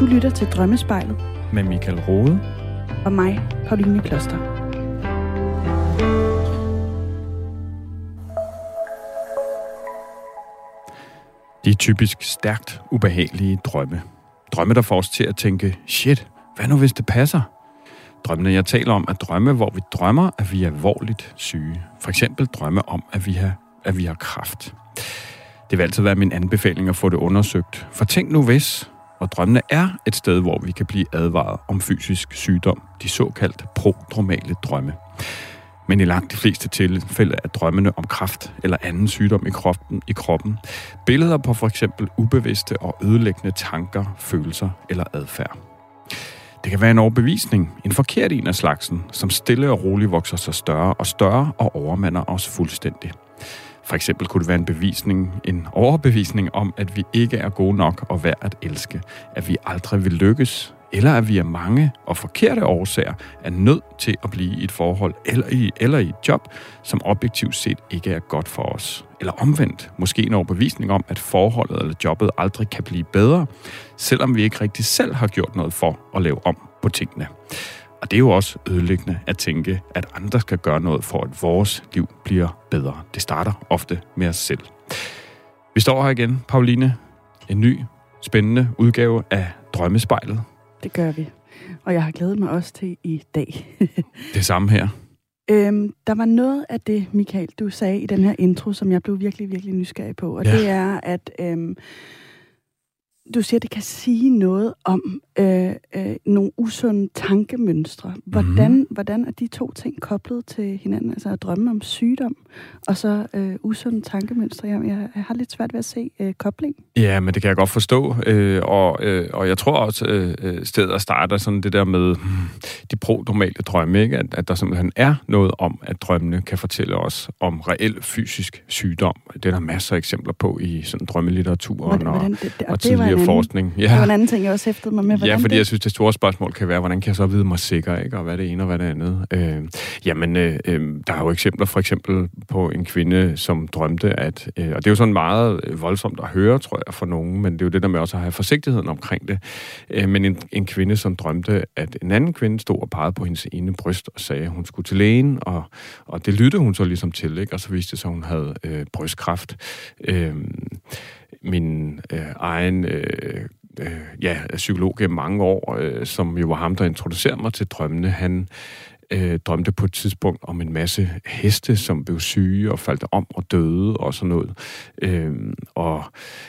Du lytter til Drømmespejlet. Med Michael Rode. Og mig, Pauline Kloster. De er typisk stærkt ubehagelige drømme. Drømme, der får os til at tænke, shit, hvad nu hvis det passer? Drømmene, jeg taler om, er drømme, hvor vi drømmer, at vi er alvorligt syge. For eksempel drømme om, at vi har, at vi har kraft. Det vil altid være min anbefaling at få det undersøgt. For tænk nu hvis, og drømmene er et sted, hvor vi kan blive advaret om fysisk sygdom, de såkaldt prodromale drømme. Men i langt de fleste tilfælde er drømmene om kraft eller anden sygdom i kroppen, i kroppen billeder på for eksempel ubevidste og ødelæggende tanker, følelser eller adfærd. Det kan være en overbevisning, en forkert en af slagsen, som stille og roligt vokser sig større og større og overmander os fuldstændig. For eksempel kunne det være en bevisning, en overbevisning om, at vi ikke er gode nok og værd at elske, at vi aldrig vil lykkes, eller at vi af mange og forkerte årsager er nødt til at blive i et forhold eller i, eller i et job, som objektivt set ikke er godt for os. Eller omvendt, måske en overbevisning om, at forholdet eller jobbet aldrig kan blive bedre, selvom vi ikke rigtig selv har gjort noget for at lave om på tingene. Og det er jo også ødelæggende at tænke, at andre skal gøre noget for, at vores liv bliver bedre. Det starter ofte med os selv. Vi står her igen, Pauline. En ny, spændende udgave af Drømmespejlet. Det gør vi. Og jeg har glædet mig også til i dag. det samme her. Øhm, der var noget af det, Michael, du sagde i den her intro, som jeg blev virkelig, virkelig nysgerrig på. Og ja. det er, at øhm, du siger, at det kan sige noget om øh, øh, nogle usunde tankemønstre. Hvordan, mm-hmm. hvordan er de to ting koblet til hinanden? Altså at drømme om sygdom, og så øh, usunde tankemønstre. Jeg, jeg, jeg har lidt svært ved at se øh, kobling. Ja, men det kan jeg godt forstå. Øh, og, øh, og jeg tror også, øh, øh stedet at starte sådan det der med hmm, de pro-normale drømme, ikke? At, at der simpelthen er noget om, at drømmene kan fortælle os om reel fysisk sygdom. Det er der masser af eksempler på i sådan drømmelitteraturen hvordan, og, hvordan det, det, og, og tidligere anden, forskning. Ja. Det var en anden ting, jeg også hæftede mig med. Hvordan ja, fordi det? jeg synes, det store spørgsmål kan være, hvordan kan jeg så vide mig sikker, ikke? og hvad det ene og hvad det andet. Øh, jamen, øh, øh, der er jo eksempler for eksempel på en kvinde, som drømte, at, øh, og det er jo sådan meget voldsomt at høre, tror jeg, for nogen, men det er jo det der med også at have forsigtigheden omkring det. Øh, men en, en kvinde, som drømte, at en anden kvinde stod og pegede på hendes ene bryst og sagde, at hun skulle til lægen, og, og det lyttede hun så ligesom til, ikke? og så viste det sig, at hun havde øh, brystkræft. Øh, min øh, egen øh, øh, ja, psykolog gennem mange år, øh, som jo var ham, der introducerede mig til drømmene, han øh, drømte på et tidspunkt om en masse heste, som blev syge og faldt om og døde og sådan noget. Øh, og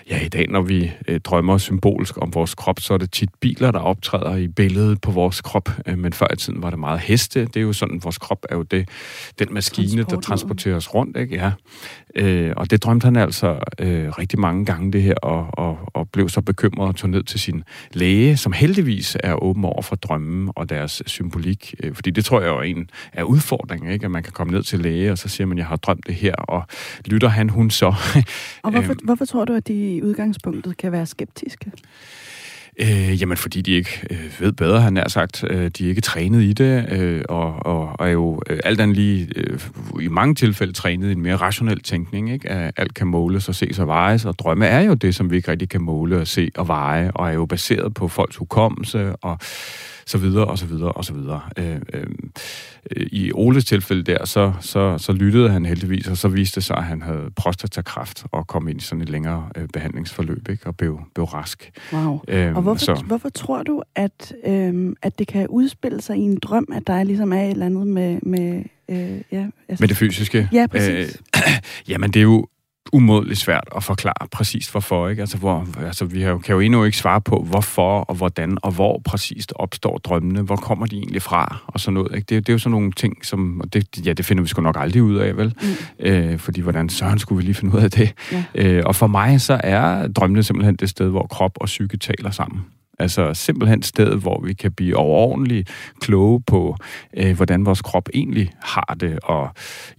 ja, i dag, når vi øh, drømmer symbolsk om vores krop, så er det tit biler, der optræder i billedet på vores krop. Øh, men før i tiden var det meget heste. Det er jo sådan, vores krop er jo det, den maskine, der transporterer os rundt. Ikke? Ja. Øh, og det drømte han altså øh, rigtig mange gange, det her, og, og, og blev så bekymret og tog ned til sin læge, som heldigvis er åben over for drømmen og deres symbolik. Øh, fordi det tror jeg jo er en af udfordringen, ikke? at man kan komme ned til læge, og så siger man, jeg har drømt det her, og lytter han, hun så. og hvorfor, øh, hvorfor tror du, at de i udgangspunktet kan være skeptiske? Øh, jamen, fordi de ikke øh, ved bedre, han har sagt. Øh, de er ikke trænet i det, øh, og, og, og er jo øh, alt andet lige øh, i mange tilfælde trænet i en mere rationel tænkning. Ikke? At alt kan måles og ses og vejes, og drømme er jo det, som vi ikke rigtig kan måle og se og veje, og er jo baseret på folks hukommelse og så videre, og så videre, og så videre. Øh, øh, I Oles tilfælde der, så, så, så lyttede han heldigvis, og så viste det sig, at han havde prostatakræft og kom ind i sådan et længere øh, behandlingsforløb, ikke? og blev, blev rask. Wow. Øh, og hvorfor, så. hvorfor tror du, at, øh, at det kan udspille sig i en drøm, at der ligesom er et eller andet med... med Øh, ja, altså. Med det fysiske? Ja, præcis. Øh, jamen, det er jo umådeligt svært at forklare præcist hvorfor. Ikke? Altså, hvor, altså, vi har, kan jo endnu ikke svare på, hvorfor og hvordan og hvor præcist opstår drømmene. Hvor kommer de egentlig fra? Og sådan noget. Ikke? Det, det er jo sådan nogle ting, som... Det, ja, det finder vi sgu nok aldrig ud af, vel? Mm. Øh, fordi hvordan søren skulle vi lige finde ud af det? Ja. Øh, og for mig så er drømmene simpelthen det sted, hvor krop og psyke taler sammen. Altså simpelthen stedet, hvor vi kan blive overordentligt kloge på, øh, hvordan vores krop egentlig har det. Og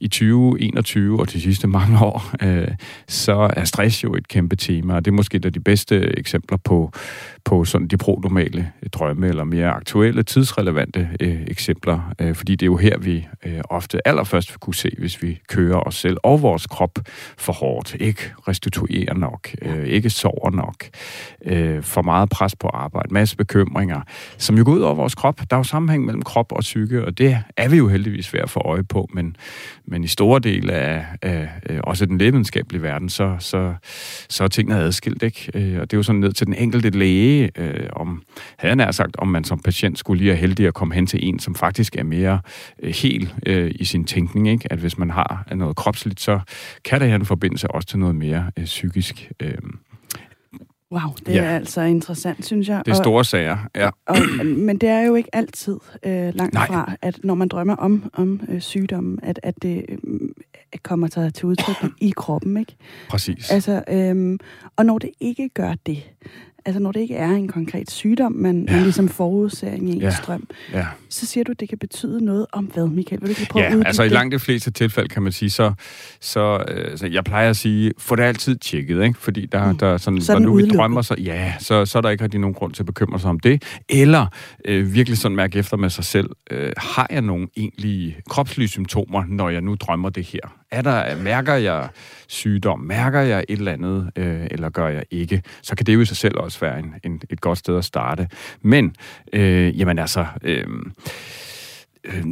i 2021 og de sidste mange år, øh, så er stress jo et kæmpe tema, og det er måske da de bedste eksempler på, på sådan de prodomale drømme, eller mere aktuelle, tidsrelevante øh, eksempler. Øh, fordi det er jo her, vi øh, ofte allerførst vil kunne se, hvis vi kører os selv og vores krop for hårdt. Ikke restituerer nok, øh, ikke sover nok, øh, for meget pres på arbejde, masse bekymringer, som jo går ud over vores krop. Der er jo sammenhæng mellem krop og psyke, og det er vi jo heldigvis ved at få øje på, men, men i store dele af, af, af også den lægevidenskabelige verden, så, så, så er tingene adskilt, ikke? Øh, og det er jo sådan ned til den enkelte læge, øh, om, havde nær sagt, om man som patient skulle lige have heldig at komme hen til en, som faktisk er mere øh, hel øh, i sin tænkning, ikke? At hvis man har noget kropsligt, så kan der have en forbindelse også til noget mere øh, psykisk. Øh, Wow, det ja. er altså interessant, synes jeg. Det er store og, sager, ja. Og, men det er jo ikke altid øh, langt Nej. fra, at når man drømmer om, om øh, sygdommen, at, at det øh, kommer til, til udtryk i kroppen, ikke? Præcis. Altså, øh, og når det ikke gør det, altså når det ikke er en konkret sygdom, man, ja. man ligesom forudser i en ja. strøm, ja. Så siger du, at det kan betyde noget om hvad, Michael? Vil du prøve ja, at altså det? i langt de fleste tilfælde kan man sige, så, så, øh, så jeg plejer at sige, få det altid tjekket, ikke? fordi der, mm. der sådan, så når nu vi drømmer, så, ja, så, så er der ikke rigtig nogen grund til at bekymre sig om det, eller øh, virkelig sådan mærke efter med sig selv, øh, har jeg nogle egentlige kropslige symptomer, når jeg nu drømmer det her? Er der, mærker jeg sygdom? Mærker jeg et eller andet, øh, eller gør jeg ikke? Så kan det jo i sig selv også være en, en, et godt sted at starte. Men, øh, jamen altså... Øh Øh,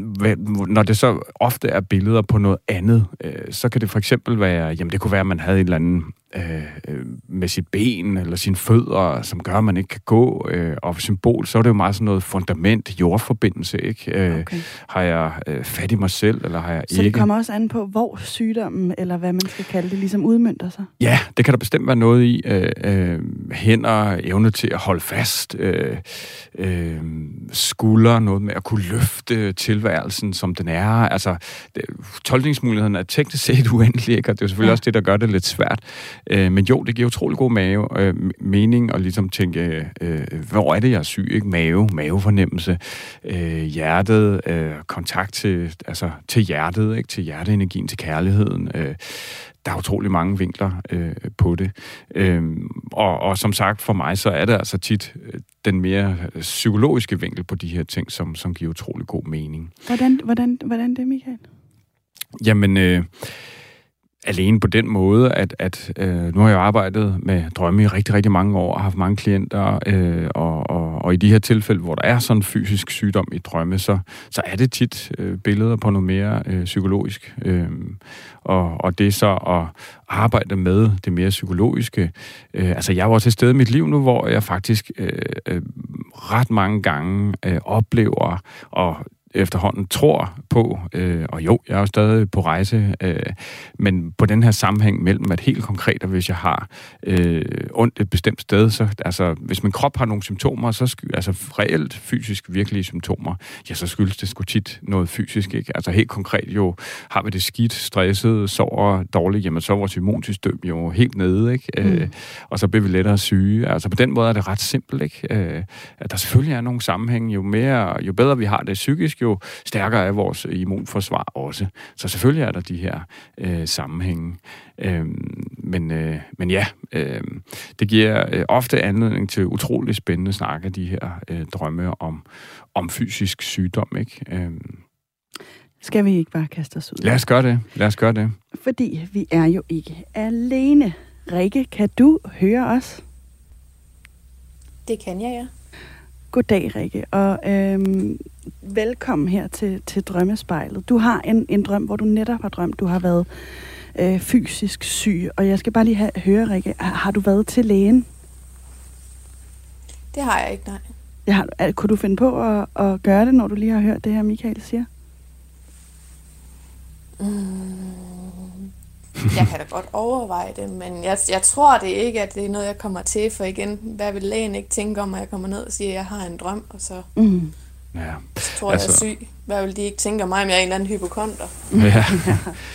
når det så ofte er billeder på noget andet, øh, så kan det for eksempel være, jamen det kunne være, at man havde en eller anden Øh, øh, med sit ben eller sine fødder, som gør, at man ikke kan gå. Øh, og symbol, så er det jo meget sådan noget fundament, jordforbindelse. Ikke? Øh, okay. Har jeg øh, fat i mig selv, eller har jeg så ikke? Så det kommer også an på, hvor sygdommen, eller hvad man skal kalde det, ligesom udmyndter sig? Ja, det kan der bestemt være noget i. Øh, øh, hænder, evne til at holde fast, øh, øh, skuldre, noget med at kunne løfte tilværelsen, som den er. Altså, det, tolkningsmuligheden er teknisk set uendelig, ikke? og det er jo selvfølgelig ja. også det, der gør det lidt svært. Øh, men jo, det giver utrolig god mave, øh, mening at ligesom tænke, øh, hvor er det, jeg er syg? Ikke? Mave, mavefornemmelse, øh, hjertet, øh, kontakt til, altså, til hjertet, ikke? til hjerteenergien, til kærligheden. Øh, der er utrolig mange vinkler øh, på det. Øh, og, og som sagt, for mig, så er det altså tit øh, den mere psykologiske vinkel på de her ting, som, som giver utrolig god mening. Hvordan, hvordan, hvordan det, Michael? Jamen, øh, alene på den måde, at, at øh, nu har jeg arbejdet med drømme i rigtig, rigtig mange år, og har haft mange klienter, øh, og, og, og i de her tilfælde, hvor der er sådan fysisk sygdom i drømme, så, så er det tit øh, billeder på noget mere øh, psykologisk. Øh, og, og det så at arbejde med det mere psykologiske. Øh, altså, jeg var til stede i mit liv nu, hvor jeg faktisk øh, øh, ret mange gange øh, oplever, og efterhånden tror på, øh, og jo, jeg er jo stadig på rejse, øh, men på den her sammenhæng mellem, at helt konkret, at hvis jeg har øh, ondt et bestemt sted, så altså, hvis min krop har nogle symptomer, så sky, altså reelt fysisk virkelige symptomer, ja, så skyldes det sgu tit noget fysisk, ikke? Altså helt konkret jo, har vi det skidt, stresset, sover dårligt, jamen så er vores immunsystem jo helt nede, ikke? Mm. Øh, og så bliver vi lettere syge. Altså på den måde er det ret simpelt, ikke? Øh, at der selvfølgelig er nogle sammenhæng, jo mere, jo bedre vi har det psykisk, jo stærkere er vores immunforsvar også. Så selvfølgelig er der de her øh, sammenhænge. Øh, men, øh, men ja, øh, det giver øh, ofte anledning til utrolig spændende snakke, de her øh, drømme om, om fysisk sygdom. Ikke? Øh, skal vi ikke bare kaste os ud? Lad os gøre det. Lad os gøre det. Fordi vi er jo ikke alene. Rikke, kan du høre os? Det kan jeg, ja. Goddag, Rikke, og øhm, velkommen her til, til Drømmespejlet. Du har en, en drøm, hvor du netop har drømt, du har været øh, fysisk syg, og jeg skal bare lige have, høre, Rikke, har, du været til lægen? Det har jeg ikke, nej. Jeg har, kunne du finde på at, at gøre det, når du lige har hørt det her, Michael siger? Mm. Jeg kan da godt overveje det, men jeg, jeg tror det ikke, at det er noget, jeg kommer til, for igen, hvad vil lægen ikke tænke om, at jeg kommer ned og siger, at jeg har en drøm, og så, mm. ja. så tror jeg, altså, jeg er syg. Hvad vil de ikke tænke om mig, om jeg er en eller anden hypokonter? Ja.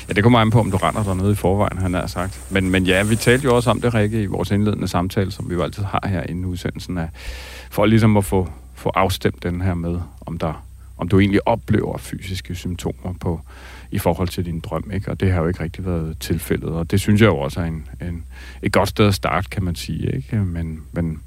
ja, det kommer an på, om du render dernede i forvejen, han har sagt. Men, men ja, vi talte jo også om det, Rikke, i vores indledende samtale, som vi jo altid har her inden udsendelsen, af, for ligesom at få, få afstemt den her med, om, der, om du egentlig oplever fysiske symptomer på, i forhold til din drøm, ikke? Og det har jo ikke rigtig været tilfældet, og det synes jeg jo også er en, en, et godt sted at starte, kan man sige, ikke? Men, men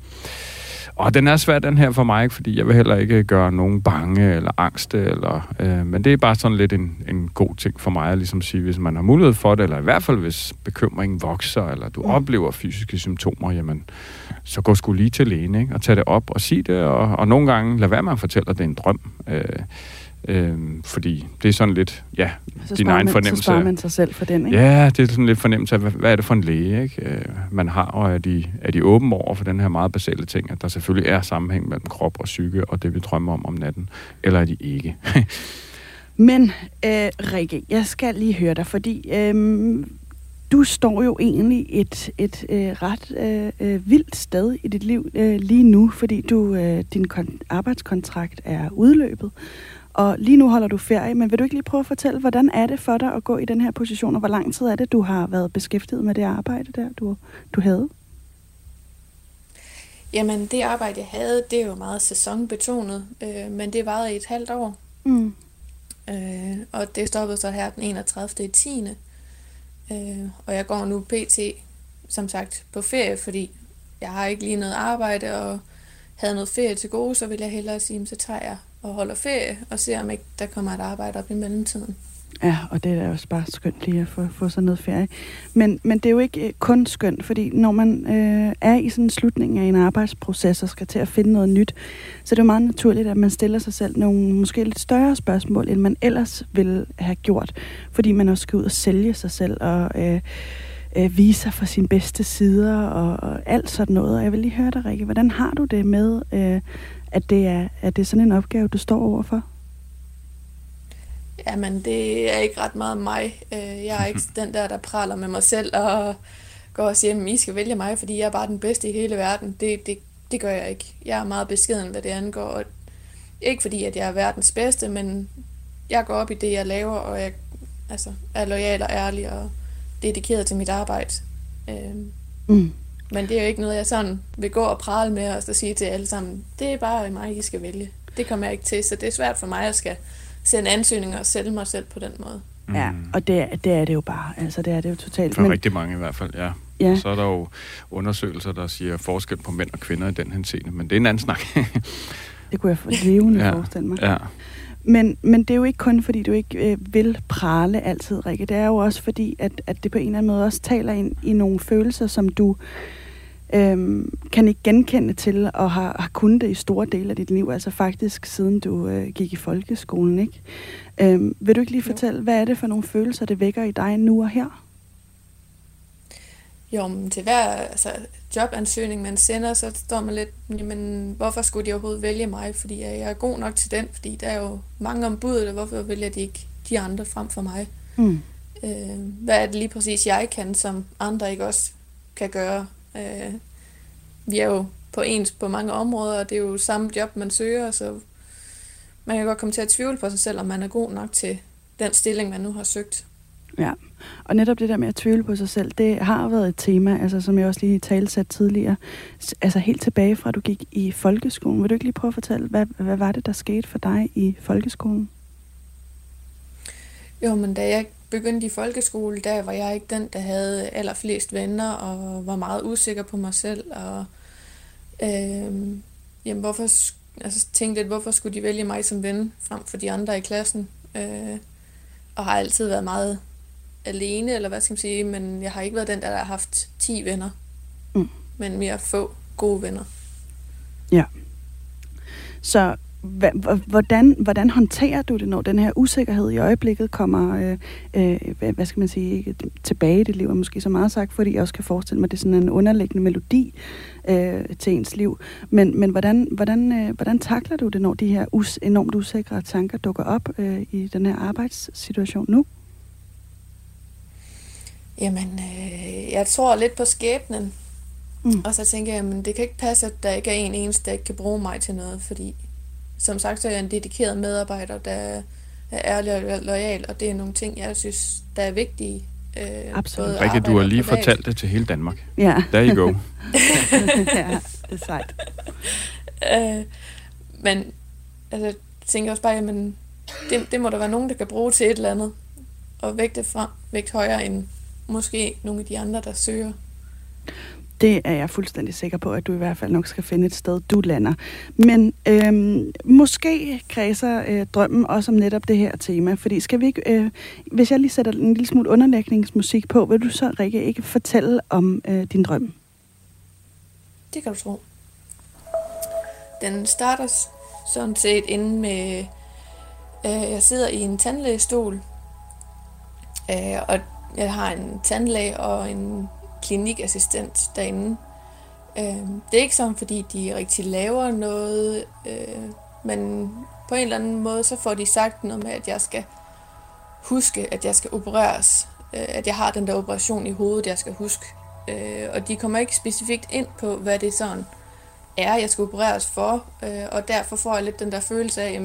og den er svær, den her for mig, fordi jeg vil heller ikke gøre nogen bange eller angste. Eller, øh, men det er bare sådan lidt en, en god ting for mig at ligesom sige, hvis man har mulighed for det, eller i hvert fald hvis bekymringen vokser, eller du mm. oplever fysiske symptomer, jamen, så gå sgu lige til lægen, ikke? og tage det op og sige det, og, og nogle gange lad være med at fortælle, at det er en drøm. Øh, Øhm, fordi det er sådan lidt, ja, så din egen man, fornemmelse. Så sparer man sig selv for den, ikke? Ja, det er sådan lidt fornemmelse af, hvad, hvad er det for en læge, ikke? Øh, man har, og er de, er de åbne over for den her meget basale ting, at der selvfølgelig er sammenhæng mellem krop og psyke, og det vi drømmer om om natten, eller er de ikke? Men, øh, Rikke, jeg skal lige høre dig, fordi øh, du står jo egentlig et, et øh, ret øh, øh, vildt sted i dit liv øh, lige nu, fordi du øh, din kon- arbejdskontrakt er udløbet, og lige nu holder du ferie, men vil du ikke lige prøve at fortælle, hvordan er det for dig at gå i den her position, og hvor lang tid er det, du har været beskæftiget med det arbejde der, du, du havde? Jamen, det arbejde, jeg havde, det er jo meget sæsonbetonet, øh, men det varede i et halvt år. Mm. Øh, og det stoppede så her den 31. i 10. Øh, og jeg går nu pt. som sagt på ferie, fordi jeg har ikke lige noget arbejde, og havde noget ferie til gode, så vil jeg hellere sige, så tager jeg og holder ferie, og ser om ikke der kommer et arbejde op i mellemtiden. Ja, og det er også bare skønt lige at få, få sig noget ferie. Men, men det er jo ikke øh, kun skønt, fordi når man øh, er i sådan en slutning af en arbejdsproces og skal til at finde noget nyt, så er det jo meget naturligt, at man stiller sig selv nogle måske lidt større spørgsmål, end man ellers ville have gjort, fordi man også skal ud og sælge sig selv og øh, øh, vise sig fra sine bedste sider og, og alt sådan noget. Og jeg vil lige høre dig, Rikke, hvordan har du det med, øh, at, det er, at det er sådan en opgave, du står overfor? Jamen, det er ikke ret meget mig. Øh, jeg er ikke den der, der praler med mig selv og går og siger, at I skal vælge mig, fordi jeg er bare den bedste i hele verden. Det, det, det gør jeg ikke. Jeg er meget beskeden, hvad det angår. Og ikke fordi, at jeg er verdens bedste, men jeg går op i det, jeg laver, og jeg altså, er lojal og ærlig og dedikeret til mit arbejde. Øhm, mm. Men det er jo ikke noget, jeg sådan vil gå og prale med og så sige til alle sammen, det er bare mig, I skal vælge. Det kommer jeg ikke til, så det er svært for mig at skal sende ansøgninger og sælge mig selv på den måde. Mm. Ja, og det, det er det jo bare. Altså, det er det jo totalt. For Men, rigtig mange i hvert fald, ja. ja. Så er der jo undersøgelser, der siger forskel på mænd og kvinder i den henseende, men det er en anden snak. det kunne jeg for levende ja. forestille mig. Ja. Men, men det er jo ikke kun, fordi du ikke øh, vil prale altid, Rikke. Det er jo også fordi, at, at det på en eller anden måde også taler ind i nogle følelser, som du øh, kan ikke genkende til og har, har kunnet det i store dele af dit liv. Altså faktisk siden du øh, gik i folkeskolen, ikke? Øh, vil du ikke lige fortælle, hvad er det for nogle følelser, det vækker i dig nu og her? Jo, men til hver altså, jobansøgning, man sender, så står man lidt, jamen, hvorfor skulle de overhovedet vælge mig? Fordi jeg er god nok til den, fordi der er jo mange ombud, og hvorfor vælger de ikke de andre frem for mig? Mm. Øh, hvad er det lige præcis, jeg kan, som andre ikke også kan gøre? Øh, vi er jo på ens på mange områder, og det er jo samme job, man søger, så man kan godt komme til at tvivle på sig selv, om man er god nok til den stilling, man nu har søgt. Ja, og netop det der med at tvivle på sig selv, det har været et tema, altså som jeg også lige talsat tidligere, altså helt tilbage fra, at du gik i folkeskolen. Vil du ikke lige prøve at fortælle, hvad, hvad var det, der skete for dig i folkeskolen? Jo, men da jeg begyndte i folkeskole, der var jeg ikke den, der havde allerflest venner, og var meget usikker på mig selv, og øh, jamen, hvorfor, altså, tænkte lidt, hvorfor skulle de vælge mig som ven, frem for de andre i klassen, øh, og har altid været meget alene, eller hvad skal man sige, men jeg har ikke været den, der har haft 10 venner, mm. men mere få gode venner. Ja. Så hvordan, hvordan håndterer du det, når den her usikkerhed i øjeblikket kommer, øh, øh, hvad skal man sige, tilbage i dit liv, er måske så meget sagt, fordi jeg også kan forestille mig, at det er sådan en underliggende melodi øh, til ens liv. Men, men hvordan, hvordan, øh, hvordan takler du det, når de her us, enormt usikre tanker dukker op øh, i den her arbejdssituation nu? Jamen, øh, jeg tror lidt på skæbnen. Mm. Og så tænker jeg, men det kan ikke passe, at der ikke er en eneste, der ikke kan bruge mig til noget, fordi som sagt, så er jeg en dedikeret medarbejder, der er ærlig og lojal, og det er nogle ting, jeg synes, der er vigtige. Øh, Absolut. Rikke, du har lige fortalt det til hele Danmark. Ja. There you go. ja, det er sejt. øh, men altså, jeg tænker også bare, jamen, det, det må der være nogen, der kan bruge til et eller andet, og vægte frem, vægt højere end måske nogle af de andre, der søger det er jeg fuldstændig sikker på, at du i hvert fald nok skal finde et sted, du lander. Men øhm, måske kredser øh, drømmen også om netop det her tema, fordi skal vi ikke, øh, hvis jeg lige sætter en lille smule underlægningsmusik på, vil du så, Rikke, ikke fortælle om øh, din drøm? Det kan du tro. Den starter sådan set inde med, øh, jeg sidder i en tandlægestol, øh, og jeg har en tandlæge og en klinikassistent derinde. Øh, det er ikke sådan, fordi de rigtig laver noget, øh, men på en eller anden måde, så får de sagt noget med, at jeg skal huske, at jeg skal opereres. Øh, at jeg har den der operation i hovedet, jeg skal huske. Øh, og de kommer ikke specifikt ind på, hvad det sådan er, jeg skal opereres for. Øh, og derfor får jeg lidt den der følelse af, at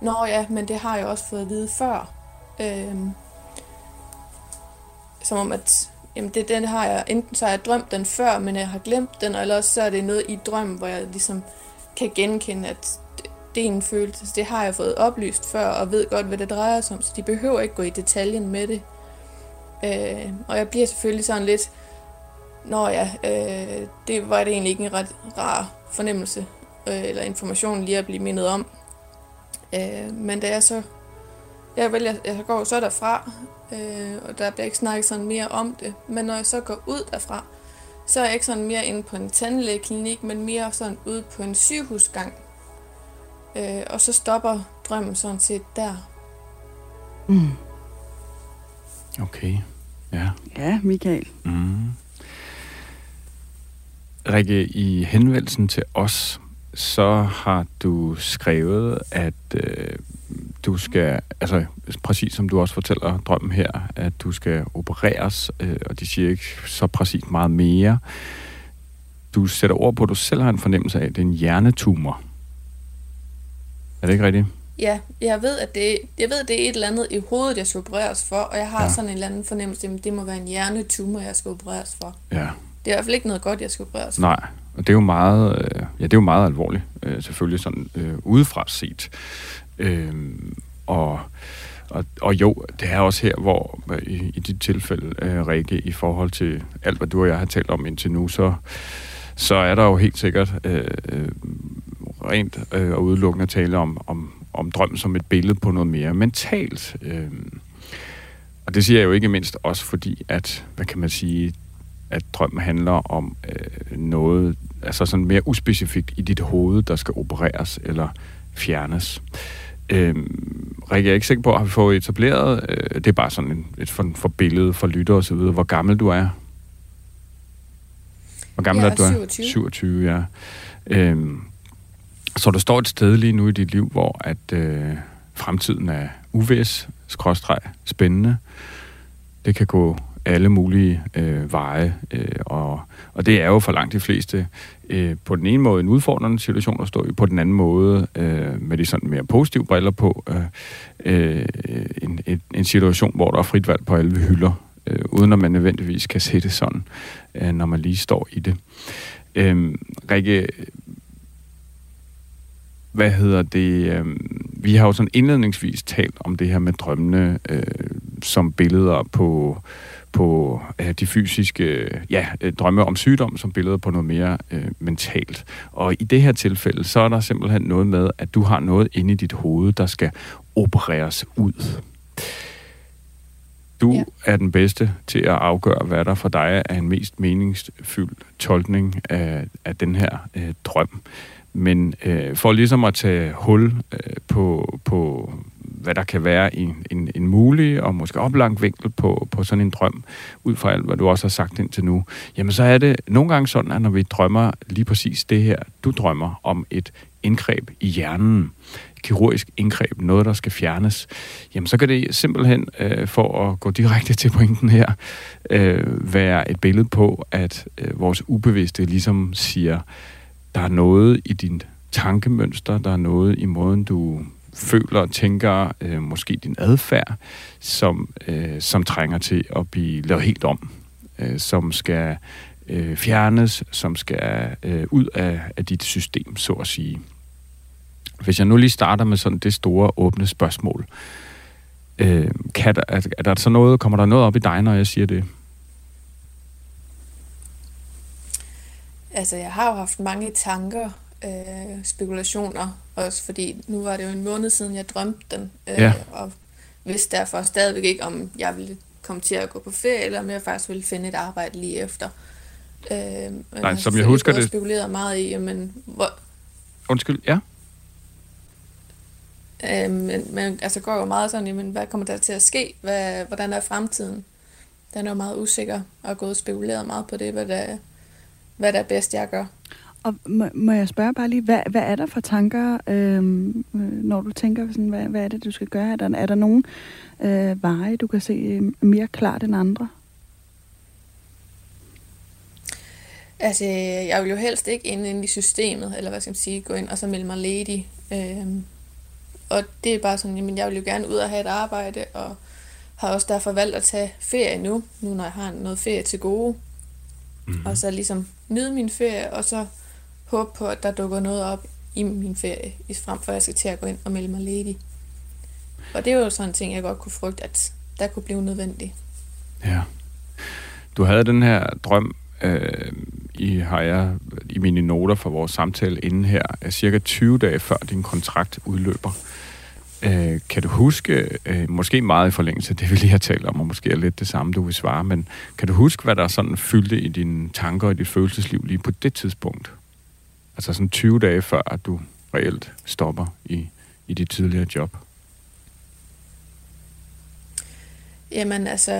Nå ja, men det har jeg også fået at vide før. Øh, som om, at jamen det, den har jeg, enten så har jeg drømt den før, men jeg har glemt den, eller også så er det noget i drømmen, hvor jeg ligesom kan genkende, at det er en følelse. Det har jeg fået oplyst før, og ved godt, hvad det drejer sig om, så de behøver ikke gå i detaljen med det. Øh, og jeg bliver selvfølgelig sådan lidt, nå ja, øh, det var det egentlig ikke en ret rar fornemmelse, øh, eller information lige at blive mindet om. Øh, men da jeg så, jeg vælger, jeg går så derfra, øh, og der bliver ikke snakket sådan mere om det. Men når jeg så går ud derfra, så er jeg ikke sådan mere inde på en tandlægeklinik, men mere sådan ude på en sygehusgang. Øh, og så stopper drømmen sådan set der. Mm. Okay, ja. Ja, Michael. Mm. Rikke, i henvendelsen til os, så har du skrevet, at øh, du skal, altså præcis som du også fortæller drømmen her, at du skal opereres, øh, og de siger ikke så præcis meget mere. Du sætter ord på, at du selv har en fornemmelse af, at det er en hjernetumor. Er det ikke rigtigt? Ja, jeg ved, at det, jeg ved, at det er et eller andet i hovedet, jeg skal opereres for, og jeg har ja. sådan en eller anden fornemmelse, at det må være en hjernetumor, jeg skal opereres for. Ja. Det er i hvert fald ikke noget godt, jeg skal opereres for. Nej, og det er jo meget, øh, ja, det er jo meget alvorligt, øh, selvfølgelig sådan øh, udefra set. Øh, og, og, og jo, det er også her, hvor øh, i, i dit tilfælde, øh, Rikke, i forhold til alt, hvad du og jeg har talt om indtil nu, så, så er der jo helt sikkert øh, øh rent øh, og udelukkende tale om, om, om drømmen som et billede på noget mere mentalt. Øh, og det siger jeg jo ikke mindst også fordi, at, hvad kan man sige, at drømmen handler om øh, noget, altså sådan mere uspecifikt i dit hoved, der skal opereres eller fjernes. Øhm, Rikke, jeg er ikke sikker på, at vi får etableret, øh, det er bare sådan en, et for, for billede for lytter og så videre, hvor gammel du er. Hvor gammel er du? Er? 27. 27, ja. Øhm, så der står et sted lige nu i dit liv, hvor at øh, fremtiden er uvis, skråstreg, spændende. Det kan gå alle mulige øh, veje, øh, og, og det er jo for langt de fleste øh, på den ene måde en udfordrende situation at stå i, på den anden måde øh, med de sådan mere positive briller på, øh, øh, en, en, en situation, hvor der er frit valg på alle hylder, øh, uden at man nødvendigvis kan se det sådan, øh, når man lige står i det. Øh, Rikke, hvad hedder det? Øh, vi har jo sådan indledningsvis talt om det her med drømmene øh, som billeder på på øh, de fysiske ja, øh, drømme om sygdom som billeder på noget mere øh, mentalt. Og i det her tilfælde, så er der simpelthen noget med, at du har noget inde i dit hoved, der skal opereres ud. Du ja. er den bedste til at afgøre, hvad der for dig er en mest meningsfyldt tolkning af, af den her øh, drøm. Men øh, for ligesom at tage hul øh, på, på hvad der kan være en, en, en mulig og måske oplangt vinkel på, på sådan en drøm, ud fra alt, hvad du også har sagt indtil nu, jamen så er det nogle gange sådan, at når vi drømmer lige præcis det her, du drømmer om et indgreb i hjernen, kirurgisk indgreb, noget, der skal fjernes, jamen så kan det simpelthen, øh, for at gå direkte til pointen her, øh, være et billede på, at øh, vores ubevidste ligesom siger, der er noget i din tankemønster, der er noget i måden, du føler og tænker, øh, måske din adfærd, som, øh, som trænger til at blive lavet helt om, øh, som skal øh, fjernes, som skal øh, ud af, af dit system, så at sige. Hvis jeg nu lige starter med sådan det store åbne spørgsmål, øh, kan der, er, er der så noget, kommer der noget op i dig, når jeg siger det? Altså, jeg har jo haft mange tanker, øh, spekulationer, også fordi nu var det jo en måned siden, jeg drømte den, øh, ja. og vidste derfor stadigvæk ikke, om jeg ville komme til at gå på ferie, eller om jeg faktisk ville finde et arbejde lige efter. Øh, Nej, som jeg husker det... spekuleret meget i, men hvor... Undskyld, ja? Øh, men, men altså går jo meget sådan, jamen, hvad kommer der til at ske? Hvad, hvordan er fremtiden? Den er jo meget usikker, og gået spekuleret meget på det, hvad der, hvad der er bedst, jeg gør. Og må, må jeg spørge bare lige, hvad, hvad er der for tanker, øhm, øh, når du tænker, sådan, hvad, hvad er det, du skal gøre? Er der, er der nogen øh, veje, du kan se øh, mere klart end andre? Altså, jeg vil jo helst ikke ind i systemet, eller hvad skal man sige, gå ind og så melde mig ledig. Øhm, og det er bare sådan, jamen jeg vil jo gerne ud og have et arbejde, og har også derfor valgt at tage ferie nu, nu når jeg har noget ferie til gode. Mm-hmm. Og så ligesom nyde min ferie, og så håbe på, at der dukker noget op i min ferie, frem for at jeg skal til at gå ind og melde mig ledig. Og det er jo sådan en ting, jeg godt kunne frygte, at der kunne blive nødvendigt. Ja. Du havde den her drøm, øh, i har jeg i mine noter for vores samtale inden her, cirka 20 dage før din kontrakt udløber. Øh, kan du huske, øh, måske meget i forlængelse af det, vi lige har talt om, og måske er lidt det samme, du vil svare, men kan du huske, hvad der sådan fyldte i dine tanker og dit følelsesliv lige på det tidspunkt? Altså sådan 20 dage før, at du reelt stopper i, i dit tidligere job. Jamen altså,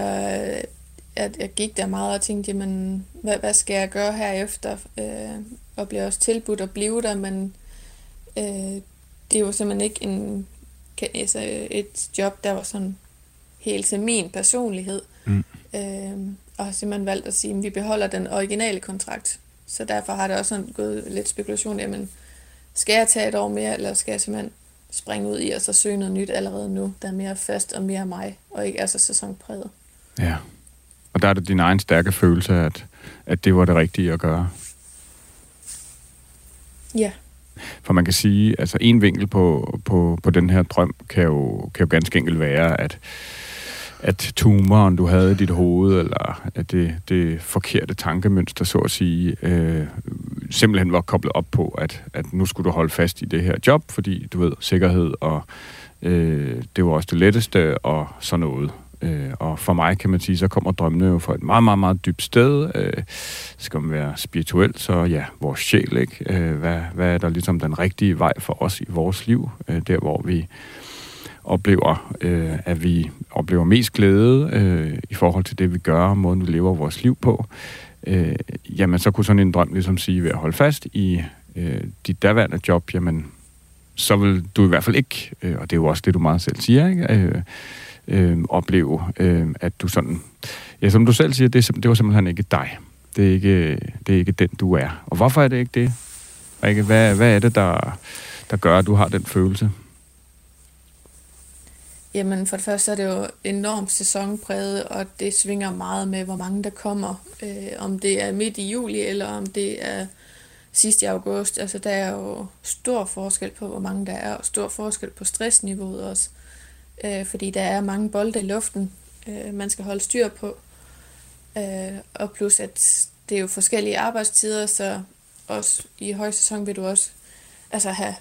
jeg, jeg gik der meget og tænkte, jamen, hvad, hvad skal jeg gøre herefter? Øh, og blev også tilbudt at blive der, men øh, det var simpelthen ikke en, altså et job, der var sådan helt til min personlighed. Mm. Øh, og har simpelthen valgt at sige, at vi beholder den originale kontrakt. Så derfor har det også sådan gået lidt spekulation, jamen, skal jeg tage et år mere, eller skal jeg simpelthen springe ud i og så søge noget nyt allerede nu, der er mere fast og mere mig, og ikke altså sæsonpræget. Ja, og der er det din egen stærke følelse, at, at det var det rigtige at gøre. Ja. For man kan sige, altså en vinkel på, på, på den her drøm kan jo, kan jo ganske enkelt være, at at tumoren, du havde i dit hoved, eller at det, det forkerte tankemønster, så at sige, øh, simpelthen var koblet op på, at, at nu skulle du holde fast i det her job, fordi du ved, sikkerhed, og øh, det var også det letteste, og sådan noget. Øh, og for mig kan man sige, så kommer drømmene jo fra et meget, meget, meget dybt sted. Øh, skal man være spirituel, så ja, vores sjæl, ikke? Øh, hvad, hvad er der ligesom den rigtige vej for os i vores liv? Øh, der, hvor vi oplever, øh, at vi oplever mest glæde øh, i forhold til det, vi gør, måden vi lever vores liv på, øh, jamen så kunne sådan en drøm ligesom sige, ved at holde fast i øh, dit daværende job, jamen så vil du i hvert fald ikke, øh, og det er jo også det, du meget selv siger, ikke? Øh, øh, opleve, øh, at du sådan, ja, som du selv siger, det, det var simpelthen ikke dig. Det er ikke, det er ikke den, du er. Og hvorfor er det ikke det? Rikke, Hvad, hvad er det, der, der gør, at du har den følelse? Jamen for det første er det jo enormt sæsonpræget, og det svinger meget med, hvor mange der kommer. Øh, om det er midt i juli, eller om det er sidst i august. Altså der er jo stor forskel på, hvor mange der er, og stor forskel på stressniveauet også. Øh, fordi der er mange bolde i luften, øh, man skal holde styr på. Øh, og plus at det er jo forskellige arbejdstider, så også i højsæson vil du også altså have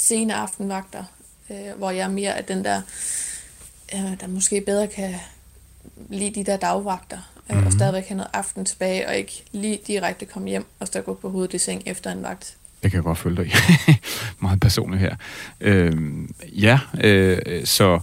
sene aftenvagter, øh, hvor jeg er mere af den der øh, der måske bedre kan lide de der dagvagter, øh, mm-hmm. og mhm. stadigvæk have noget aften tilbage, og ikke lige direkte komme hjem og så gå på hovedet i seng efter en vagt. Det kan jeg godt følge dig i. Meget personligt her. Øh, ja, øh, så,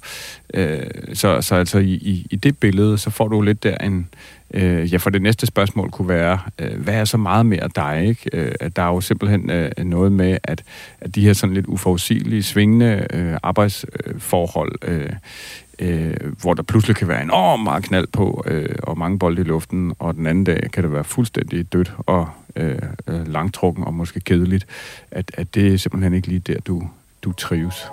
øh, så, så altså i, i, i det billede, så får du lidt der en... Øh, ja, for det næste spørgsmål kunne være, øh, hvad er så meget mere dig? Ikke? Øh, der er jo simpelthen øh, noget med, at, at de her sådan lidt uforudsigelige, svingende øh, arbejdsforhold, øh, øh, hvor der pludselig kan være enormt meget knald på, øh, og mange bolde i luften, og den anden dag kan det være fuldstændig dødt og øh, øh langtrukken og måske kedeligt, at, at det er simpelthen ikke lige der, du, du trives.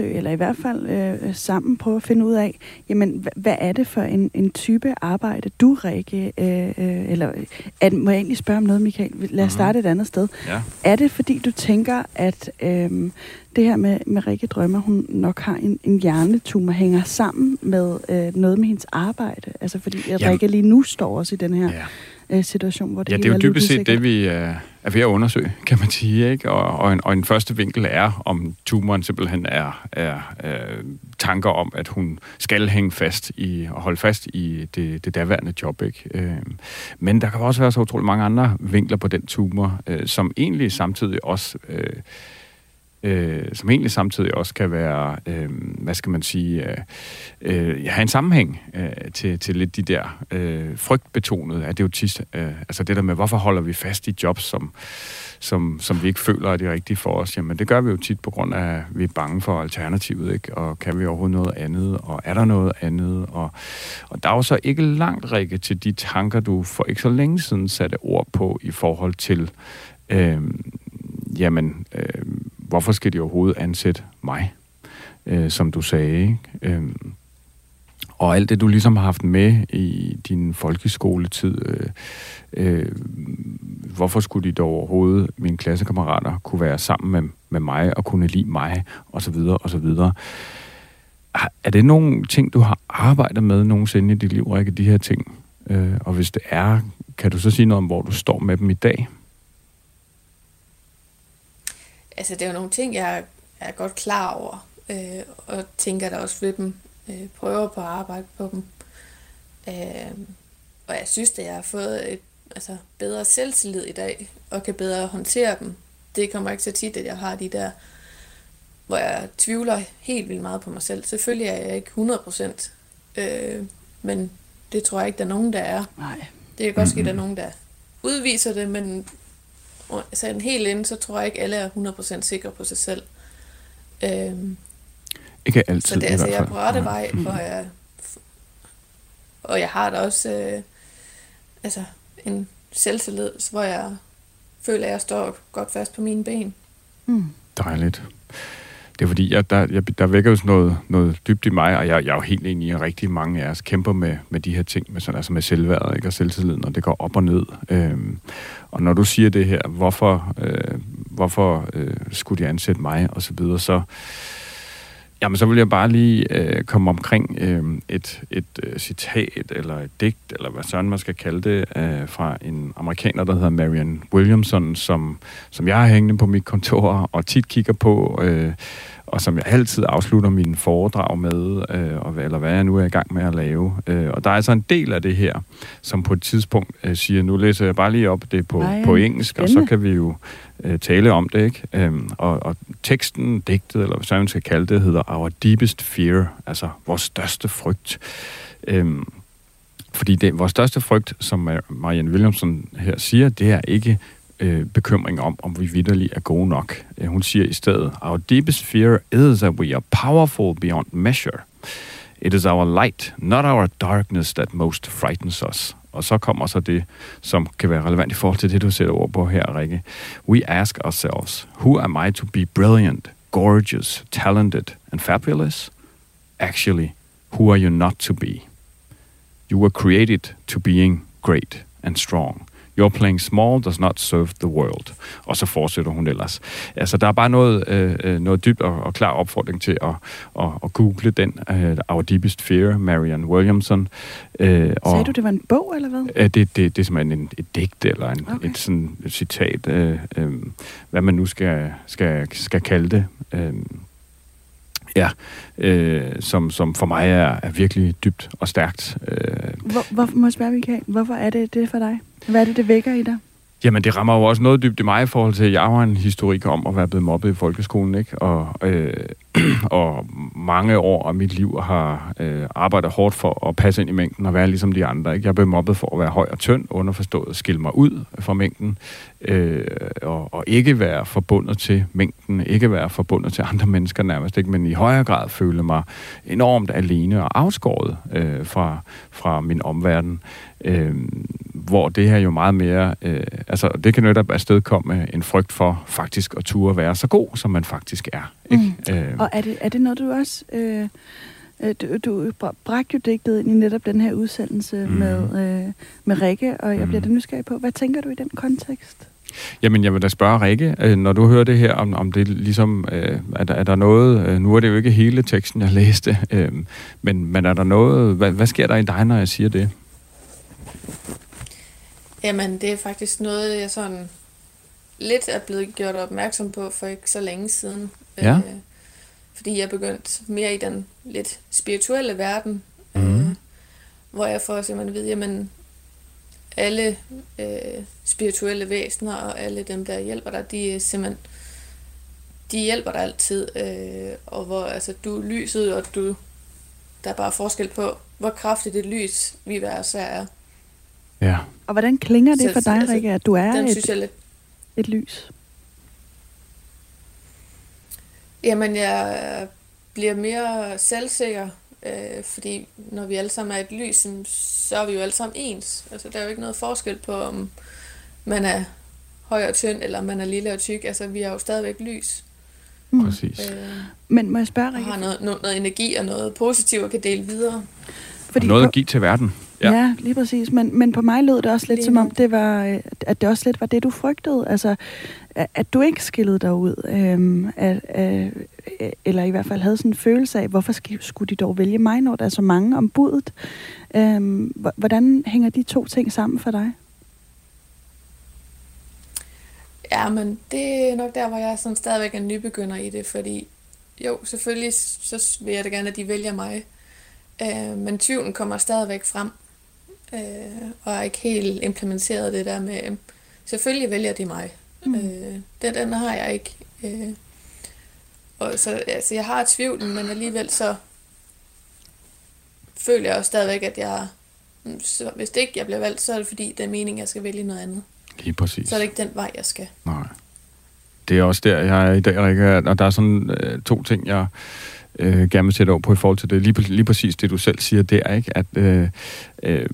Undersøge, eller i hvert fald øh, sammen prøve at finde ud af, jamen, hvad, er det for en, en type arbejde, du, Rikke, øh, øh, eller at, må jeg egentlig spørge om noget, Michael? Lad os starte et andet sted. Ja. Er det, fordi du tænker, at øh, det her med, med Rikke Drømmer, hun nok har en, en hjernetumor, hænger sammen med øh, noget med hendes arbejde? Altså fordi Jamen- Rikke lige nu står også i den her Ja. øh, situation, hvor det Ja, det er jo dybest set det, vi øh, er ved at undersøge, kan man sige. Ikke? Og, og, en, og en første vinkel er, om tumoren simpelthen er, er øh, tanker om, at hun skal hænge fast i og holde fast i det, det daværende job. Ikke? Øh, men der kan også være så utrolig mange andre vinkler på den tumor, øh, som egentlig samtidig også... Øh, øh, som egentlig samtidig også kan være, øh, hvad skal man sige, øh, øh, have en sammenhæng øh, til, til lidt de der øh, frygtbetonede af tit, øh, altså det der med, hvorfor holder vi fast i jobs, som, som, som vi ikke føler er det rigtige for os, jamen det gør vi jo tit på grund af, at vi er bange for alternativet, ikke? og kan vi overhovedet noget andet, og er der noget andet, og, og der er jo så ikke langt, række til de tanker, du for ikke så længe siden satte ord på i forhold til, øh, jamen, øh, hvorfor skal de overhovedet ansætte mig, øh, som du sagde, ikke? Øh, og alt det, du ligesom har haft med i din folkeskoletid, øh, øh, hvorfor skulle de dog overhovedet, mine klassekammerater, kunne være sammen med, med mig og kunne lide mig, og så videre, og så videre. Er det nogle ting, du har arbejdet med nogensinde i dit liv, Rikke, de her ting? Øh, og hvis det er, kan du så sige noget om, hvor du står med dem i dag? Altså, det er jo nogle ting, jeg er godt klar over, øh, og tænker da også ved dem, øh, prøver på at arbejde på dem. Øh, og jeg synes, at jeg har fået et altså, bedre selvtillid i dag, og kan bedre håndtere dem. Det kommer ikke så tit, at jeg har de der, hvor jeg tvivler helt vildt meget på mig selv. Selvfølgelig er jeg ikke 100%, øh, men det tror jeg ikke, der er nogen, der er. Nej. Det kan godt ske, at der er nogen, der udviser det, men altså en helt ind, så tror jeg ikke, alle er 100% sikre på sig selv. Øhm, Ikke altid så det er i altså, hvert jeg er fald. på rette vej, og jeg, og jeg har da også øh, altså, en selvtillid, hvor jeg føler, at jeg står godt fast på mine ben. Mm. Dejligt. Det er fordi, jeg, der, jeg, der vækker jo sådan noget, noget dybt i mig, og jeg, jeg er jo helt enig i, at rigtig mange af os kæmper med, med de her ting, med, sådan, altså med selvværdet ikke, og selvtilliden, og det går op og ned. Øhm, og når du siger det her, hvorfor, øh, hvorfor øh, skulle de ansætte mig, og så videre, så, jamen, så vil jeg bare lige øh, komme omkring øh, et, et øh, citat, eller et digt, eller hvad sådan man skal kalde det, øh, fra en amerikaner, der hedder Marian Williamson, som, som jeg har hængende på mit kontor, og tit kigger på, øh, og som jeg altid afslutter mine foredrag med, øh, og, eller hvad jeg nu er i gang med at lave. Øh, og der er altså en del af det her, som på et tidspunkt øh, siger, nu læser jeg bare lige op det på, Ej, på engelsk, og så spændende. kan vi jo øh, tale om det, ikke? Øhm, og, og teksten, digtet, eller hvad man skal kalde det, hedder Our Deepest Fear, altså vores største frygt. Øhm, fordi det, vores største frygt, som Marianne Williamson her siger, det er ikke øh, bekymring om, om vi vidderligt er gode nok. Øh, hun siger i stedet, Our deepest fear is that we are powerful beyond measure. It is our light, not our darkness, that most frightens us. Og så kommer så det, som kan være relevant i forhold til det, du sætter ord på her, Rikke. We ask ourselves, who am I to be brilliant, gorgeous, talented and fabulous? Actually, who are you not to be? You were created to being great and strong. Your playing small does not serve the world. Og så fortsætter hun ellers. Altså, der er bare noget, øh, øh, noget dybt og, og klar opfordring til at, at, at google den, øh, Our Deepest Fear, Marianne Williamson. Øh, og, Sagde du, det var en bog, eller hvad? Øh, det, det, det er simpelthen en, et digt eller en, okay. et, sådan, et citat, øh, øh, hvad man nu skal, skal, skal kalde det. Øh, ja, øh, som, som for mig er, er virkelig dybt og stærkt. Øh, Hvor, hvor, må jeg spørge, Michael, hvorfor er det det for dig? Hvad er det, det vækker i dig? Jamen, det rammer jo også noget dybt i mig i forhold til, at jeg har en historik om at være blevet mobbet i folkeskolen, ikke? Og, øh, og mange år af mit liv har øh, arbejdet hårdt for at passe ind i mængden og være ligesom de andre. Ikke? Jeg blev mobbet for at være høj og tynd, underforstået skille mig ud fra mængden, øh, og, og ikke være forbundet til mængden, ikke være forbundet til andre mennesker nærmest, ikke? men i højere grad føle mig enormt alene og afskåret øh, fra, fra min omverden. Øh, hvor det her jo meget mere, øh, altså det kan netop afstedkomme en frygt for faktisk at ture være så god, som man faktisk er. Ikke? Mm. Øh. Og er det, er det noget, du også... Øh øh, du, du bragte jo digtet ind i netop den her udsendelse mm. med, øh, med Rikke, og jeg bliver mm. da nysgerrig på, hvad tænker du i den kontekst? Jamen, jeg vil da spørge Rikke, øh, når du hører det her, om, om det ligesom, øh, er, der, er der noget, øh, nu er det jo ikke hele teksten, jeg læste, øh, men, men er der noget, hvad, hvad sker der i dig, når jeg siger det? Jamen, det er faktisk noget, jeg sådan lidt er blevet gjort opmærksom på for ikke så længe siden. Ja. Øh, fordi jeg er begyndt mere i den lidt spirituelle verden, mm. øh, hvor jeg får simpelthen at vide, jamen, alle øh, spirituelle væsener og alle dem, der hjælper dig, de er simpelthen de hjælper dig altid, øh, og hvor altså, du er lyset, og du, der er bare forskel på, hvor kraftigt et lys vi hver så er. Ja. Og hvordan klinger det for dig, altså, Rikke, at du er et, synes jeg lidt... et lys? Jamen, jeg bliver mere selvsikker, øh, fordi når vi alle sammen er et lys, så er vi jo alle sammen ens. Altså, der er jo ikke noget forskel på, om man er høj og tynd, eller man er lille og tyk. Altså, vi er jo stadigvæk lys. Mm. Præcis. Øh, Men må jeg spørge, Rikke? Og har noget, noget, noget energi og noget positivt at kan dele videre. Fordi noget at give til verden. Ja, ja lige præcis. Men, men på mig lød det også lidt lige som om, det var, øh, at det også lidt var det, du frygtede. Altså, at du ikke skillede dig ud. Øhm, at, øh, eller i hvert fald havde sådan en følelse af, hvorfor skulle de dog vælge mig, når der er så mange om budet. Øhm, hvordan hænger de to ting sammen for dig? Ja, men det er nok der, hvor jeg sådan stadigvæk er nybegynder i det, fordi jo, selvfølgelig så vil jeg da gerne, at de vælger mig. Øh, men tvivlen kommer stadigvæk frem, øh, og er ikke helt implementeret det der med, selvfølgelig vælger de mig. Mm. Øh, den, den har jeg ikke. Øh, og så, altså, jeg har tvivlen, men alligevel så føler jeg også stadigvæk, at jeg, så hvis det ikke jeg bliver valgt, så er det fordi, det er meningen, jeg skal vælge noget andet. Lige præcis. Så er det ikke den vej, jeg skal. Nej. Det er også der, jeg er i dag, Rikke, og der er sådan øh, to ting, jeg øh, gerne vil sætte over på i forhold til det. Lige, lige præcis det, du selv siger, det er ikke, at øh, øh,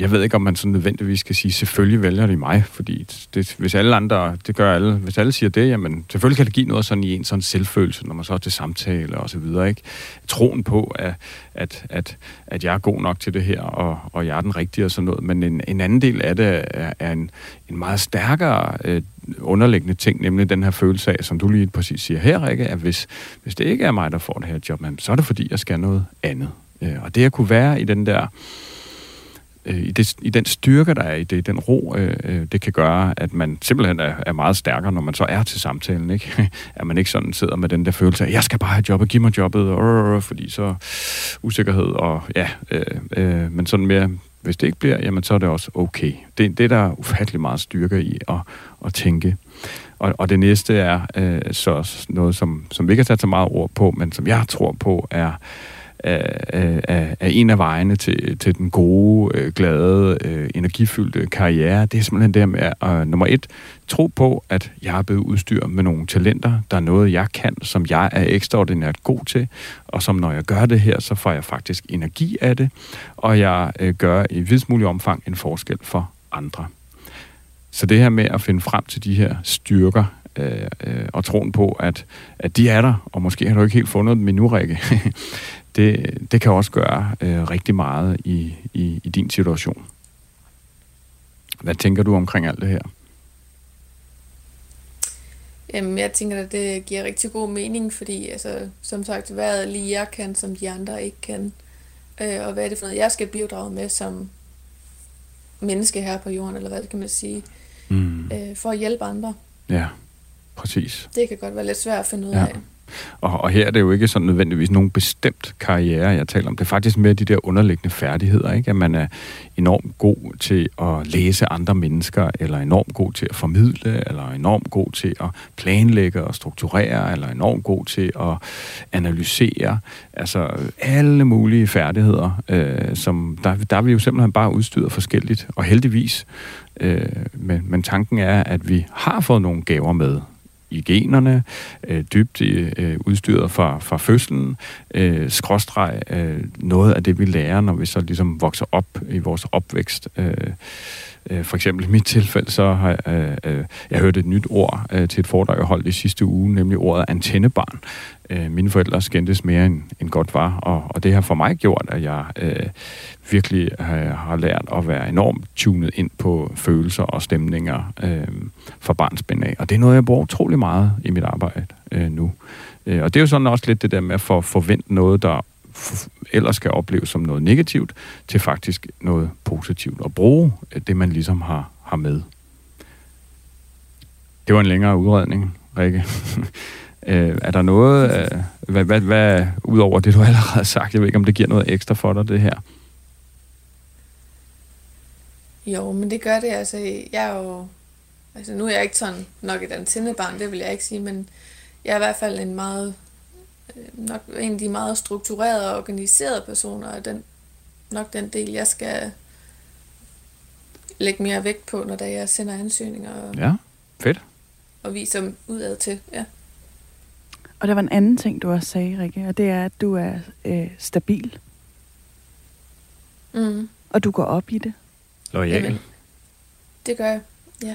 jeg ved ikke, om man så nødvendigvis skal sige, selvfølgelig vælger de mig, fordi det, hvis alle andre, det gør alle, hvis alle siger det, jamen selvfølgelig kan det give noget sådan i en sådan selvfølelse, når man så er til samtale og så videre, ikke? Troen på, at, at, at, at jeg er god nok til det her, og, og jeg er den rigtige og sådan noget, men en, en anden del af det er, er en, en meget stærkere øh, underliggende ting, nemlig den her følelse af, som du lige præcis siger her, Rikke, at hvis, hvis det ikke er mig, der får det her job, så er det fordi, jeg skal noget andet. Øh, og det at kunne være i den der øh, i, det, i den styrke, der er i det, den ro, øh, øh, det kan gøre, at man simpelthen er, er meget stærkere, når man så er til samtalen. Ikke? at man ikke sådan sidder med den der følelse af, jeg skal bare have jobbet, giv mig jobbet, øh, fordi så usikkerhed, og ja, øh, øh, men sådan mere, hvis det ikke bliver, jamen så er det også okay. Det, det er der ufattelig meget styrke i at, at tænke. Og, og det næste er øh, så noget, som, som vi ikke har sat så meget ord på, men som jeg tror på, er af, af, er en af vejene til, til den gode, øh, glade, øh, energifyldte karriere. Det er simpelthen det med at, øh, nummer et, tro på, at jeg er blevet udstyret med nogle talenter. Der er noget, jeg kan, som jeg er ekstraordinært god til, og som når jeg gør det her, så får jeg faktisk energi af det, og jeg øh, gør i vidst mulig omfang en forskel for andre. Så det her med at finde frem til de her styrker, øh, øh, og troen på, at, at de er der, og måske har du ikke helt fundet dem endnu, Rikke det, det kan også gøre øh, rigtig meget i, i, i din situation. Hvad tænker du omkring alt det her? Jamen, jeg tænker, at det giver rigtig god mening, fordi altså, som sagt, hvad er lige jeg kan, som de andre ikke kan? Øh, og hvad er det for noget, jeg skal bidrage med som menneske her på jorden, eller hvad kan man sige, mm. øh, for at hjælpe andre. Ja, præcis. Det kan godt være lidt svært at finde ud ja. af. Og, og her er det jo ikke sådan nødvendigvis nogen bestemt karriere, jeg taler om. Det er faktisk mere de der underliggende færdigheder, ikke? At man er enormt god til at læse andre mennesker, eller enormt god til at formidle, eller enormt god til at planlægge og strukturere, eller enormt god til at analysere. Altså alle mulige færdigheder, øh, som der, der er vi jo simpelthen bare udstyret forskelligt. Og heldigvis, øh, men, men tanken er, at vi har fået nogle gaver med, i generne, øh, dybt øh, udstyret fra, fra fødslen, øh, skråstreg øh, noget af det, vi lærer, når vi så ligesom vokser op i vores opvækst. Øh, øh, for eksempel i mit tilfælde, så har jeg, øh, øh jeg hørt et nyt ord øh, til et foredrag, jeg holdt i sidste uge, nemlig ordet antennebarn. Øh, mine forældre skændtes mere end, end godt var, og, og det har for mig gjort, at jeg øh, virkelig øh, har lært at være enormt tunet ind på følelser og stemninger øh, fra barnsben af. Og det er noget, jeg bruger utrolig meget i mit arbejde øh, nu. Øh, og det er jo sådan også lidt det der med at få forvente noget, der ellers kan opleves som noget negativt, til faktisk noget positivt. Og bruge øh, det, man ligesom har, har med. Det var en længere udredning, Rikke. Øh, er der noget, øh, hvad, hvad, hvad, ud over det, du allerede har sagt, jeg ved ikke, om det giver noget ekstra for dig, det her? Jo, men det gør det. Altså, jeg er jo... Altså, nu er jeg ikke sådan nok et antennebarn, det vil jeg ikke sige, men jeg er i hvert fald en meget... Øh, nok en af de meget strukturerede og organiserede personer, og den, nok den del, jeg skal lægge mere vægt på, når der jeg sender ansøgninger. Og, ja, fedt. Og viser dem udad til, ja. Og der var en anden ting, du også sagde, Rikke, og det er, at du er øh, stabil. Mm. Og du går op i det. Loyal. Jamen, det gør jeg, ja.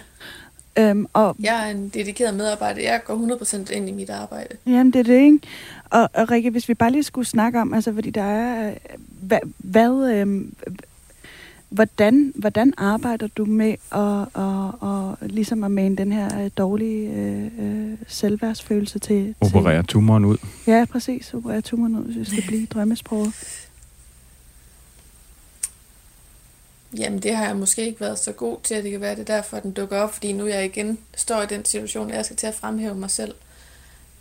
Øhm, og, jeg er en dedikeret medarbejder. Jeg går 100% ind i mit arbejde. Jamen, det er det, ikke? Og, og Rikke, hvis vi bare lige skulle snakke om, altså, fordi der er, hvad, hvad øh, hvordan, hvordan arbejder du med at, at, at, ligesom at mane den her øh, dårlige øh, øh, selvværdsfølelse til... Operere tumoren ud. Ja, præcis. Operere tumoren ud, hvis det skal blive drømmesproget. Jamen, det har jeg måske ikke været så god til, at det kan være det derfor, at den dukker op, fordi nu jeg igen står i den situation, at jeg skal til at fremhæve mig selv,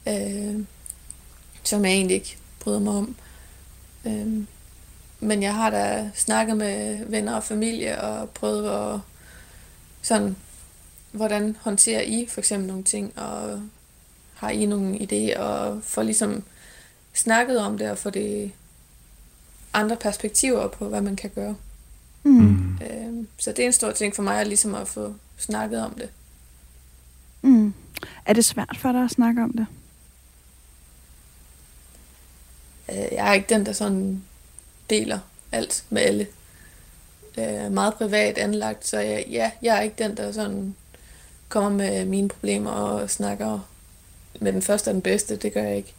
øh, som jeg egentlig ikke bryder mig om. Øh, men jeg har da snakket med venner og familie og prøvet at sådan, hvordan håndterer I for eksempel nogle ting, og har I nogle idéer, og få ligesom snakket om det, og få det andre perspektiver på, hvad man kan gøre. Mm. Øh, så det er en stor ting for mig, at ligesom at få snakket om det. Mm. Er det svært for dig at snakke om det? Øh, Øh, jeg er ikke den, der sådan deler alt med alle. Øh, meget privat anlagt, så jeg, ja, jeg er ikke den, der sådan kommer med mine problemer og snakker med den første og den bedste. Det gør jeg ikke.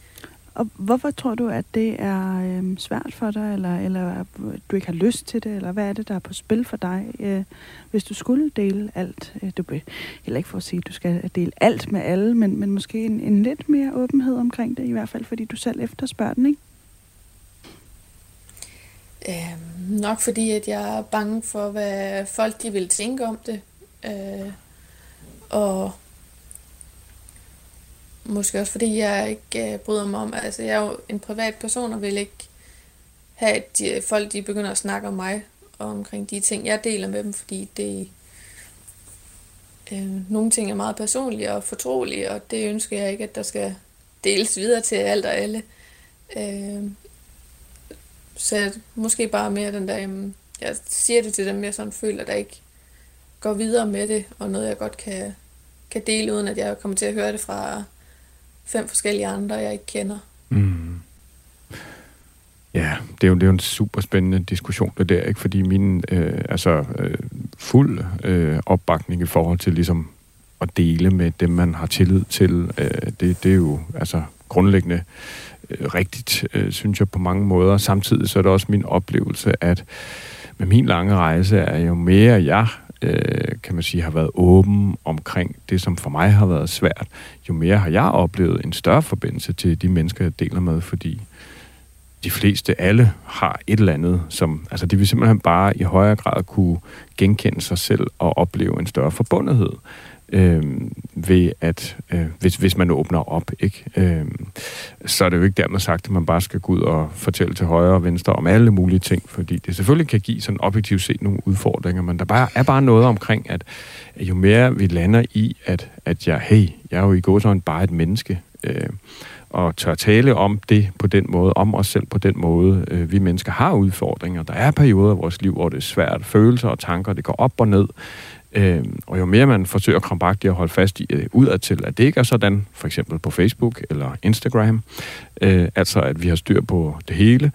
Og hvorfor tror du, at det er øh, svært for dig, eller, eller du ikke har lyst til det, eller hvad er det, der er på spil for dig, øh, hvis du skulle dele alt? Øh, du heller ikke for at sige, at du skal dele alt med alle, men, men måske en, en lidt mere åbenhed omkring det, i hvert fald fordi du selv efterspørger den, ikke? Øh, nok fordi, at jeg er bange for, hvad folk de vil tænke om det. Øh, og måske også fordi, jeg ikke øh, bryder mig om, altså jeg er jo en privat person, og vil ikke have, at de, folk de begynder at snakke om mig, og omkring de ting, jeg deler med dem, fordi det øh, nogle ting er meget personlige og fortrolige, og det ønsker jeg ikke, at der skal deles videre til alt og alle. Øh, så måske bare mere den der, jamen, jeg siger det til dem, jeg sådan føler, der ikke går videre med det, og noget jeg godt kan, kan dele, uden at jeg kommer til at høre det fra fem forskellige andre, jeg ikke kender. Mm. Ja, det er, jo, det er jo en super spændende diskussion, det der, ikke? Fordi min øh, altså, øh, fuld øh, opbakning i forhold til ligesom at dele med dem, man har tillid til, øh, det, det er jo altså grundlæggende øh, rigtigt, øh, synes jeg på mange måder. Samtidig så er det også min oplevelse, at med min lange rejse er jo mere jeg øh, kan man sige, har været åben omkring det, som for mig har været svært, jo mere har jeg oplevet en større forbindelse til de mennesker, jeg deler med, fordi de fleste, alle, har et eller andet, som, altså de vil simpelthen bare i højere grad kunne genkende sig selv og opleve en større forbundethed øh, ved at, øh, hvis, hvis man åbner op, ikke? Øh, så er det jo ikke dermed sagt, at man bare skal gå ud og fortælle til højre og venstre om alle mulige ting, fordi det selvfølgelig kan give sådan objektivt set nogle udfordringer, men der bare, er bare noget omkring, at jo mere vi lander i, at, at jeg, hey, jeg er jo i går sådan bare et menneske, øh, og tør tale om det på den måde, om os selv på den måde. Øh, vi mennesker har udfordringer. Der er perioder i vores liv, hvor det er svært. Følelser og tanker, det går op og ned. Øh, og jo mere man forsøger krampagtigt at holde fast i øh, udadtil, at det ikke er sådan, for eksempel på Facebook eller Instagram, øh, altså at vi har styr på det hele,